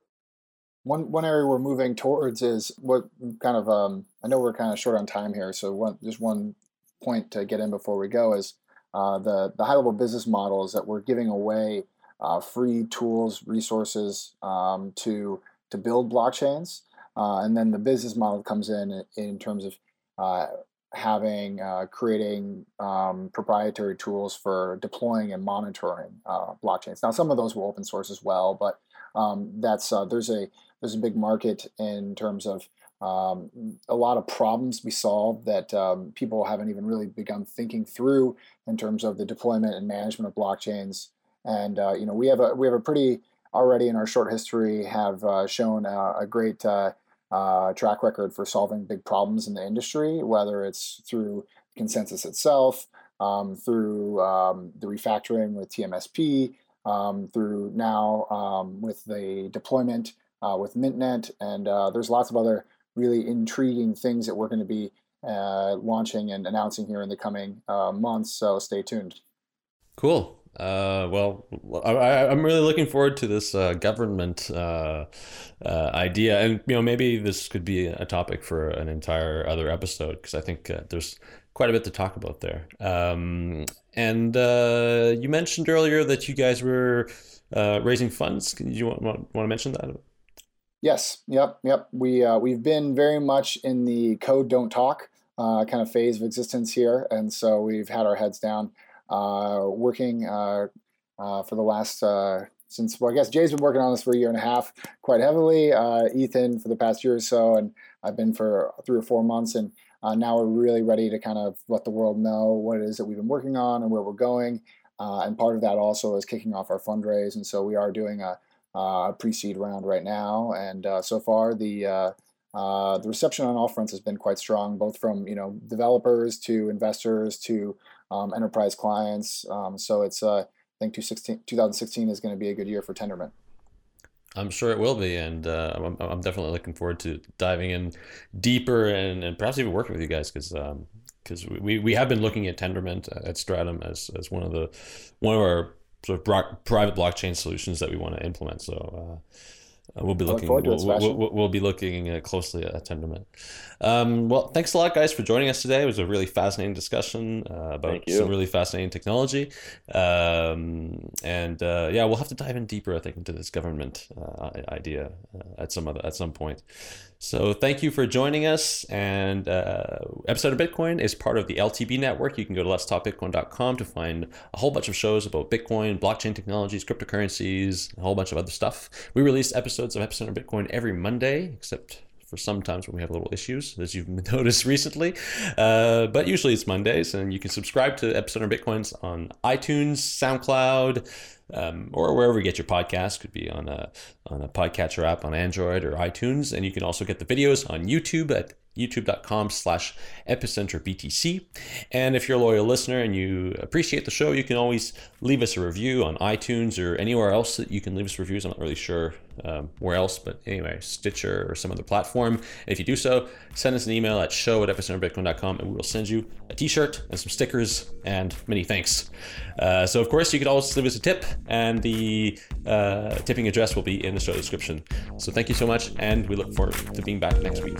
One one area we're moving towards is what kind of um, I know we're kind of short on time here, so one just one point to get in before we go is uh, the the high level business model is that we're giving away uh, free tools, resources um, to to build blockchains, uh, and then the business model comes in in terms of uh, having uh, creating um, proprietary tools for deploying and monitoring uh, blockchains. Now, some of those will open source as well, but um, that's uh, there's a there's a big market in terms of um, a lot of problems we solve that um, people haven't even really begun thinking through in terms of the deployment and management of blockchains. And uh, you know, we have a we have a pretty already in our short history have uh, shown a great uh, track record for solving big problems in the industry, whether it's through consensus itself, um, through um, the refactoring with TMSP, um, through now um, with the deployment uh, with MintNet, and uh, there's lots of other really intriguing things that we're going to be uh, launching and announcing here in the coming uh, months. So stay tuned. Cool. Uh, well, I, am really looking forward to this uh, Govmint uh, uh, idea, and you know maybe this could be a topic for an entire other episode because I think uh, there's quite a bit to talk about there. Um, and uh, you mentioned earlier that you guys were raising funds. Can you want, want, want to mention that? Yes. Yep. Yep. We we've been very much in the code don't talk kind of phase of existence here, and so we've had our heads down Uh, working uh, uh, for the last uh, since well, I guess Jae's been working on this for a year and a half quite heavily. Uh, Ethan for the past year or so, and I've been for three or four months, and now we're really ready to kind of let the world know what it is that we've been working on and where we're going. and part of that also is kicking off our fundraise, and so we are doing a, a pre-seed round right now, and so far the uh, the reception on all fronts has been quite strong, both from you know developers to investors to um, enterprise clients. Um, so it's uh, I think 2016 is going to be a good year for Tendermint. I'm sure it will be, and uh, I'm, I'm definitely looking forward to diving in deeper and, and perhaps even working with you guys because because um, we, we have been looking at Tendermint at Stratumn as, as one of the one of our sort of bro- private blockchain solutions that we want to implement. So uh, uh, we'll be looking. We'll, we'll, we'll, be looking uh, closely at Tendermint. Um, well, thanks a lot, guys, for joining us today. It was a really fascinating discussion uh, about some really fascinating technology, um, and uh, yeah, we'll have to dive in deeper, I think, into this Govmint uh, idea uh, at some other at some point. So thank you for joining us. And uh, episode of Bitcoin is part of the LTB network. You can go to letstalkbitcoin.com to find a whole bunch of shows about Bitcoin, blockchain technologies, cryptocurrencies, a whole bunch of other stuff. We release episodes of Epicenter Bitcoin every Monday, except for sometimes when we have little issues, as you've noticed recently. Uh, but usually it's Mondays, and you can subscribe to Epicenter Bitcoins on iTunes, SoundCloud, um, or wherever you get your podcast. Could be on a on a podcatcher app on Android or iTunes, and you can also get the videos on YouTube at youtube.com slash epicenter btc and if you're a loyal listener and you appreciate the show you can always leave us a review on itunes or anywhere else that you can leave us reviews i'm not really sure um, where else, but anyway, Stitcher or some other platform. If you do so, send us an email at show at epicenterbitcoin.com and we will send you a t shirt and some stickers and many thanks. Uh, so, of course, you could always leave us a tip, and the uh, tipping address will be in the show description. So, thank you so much, and we look forward to being back next week.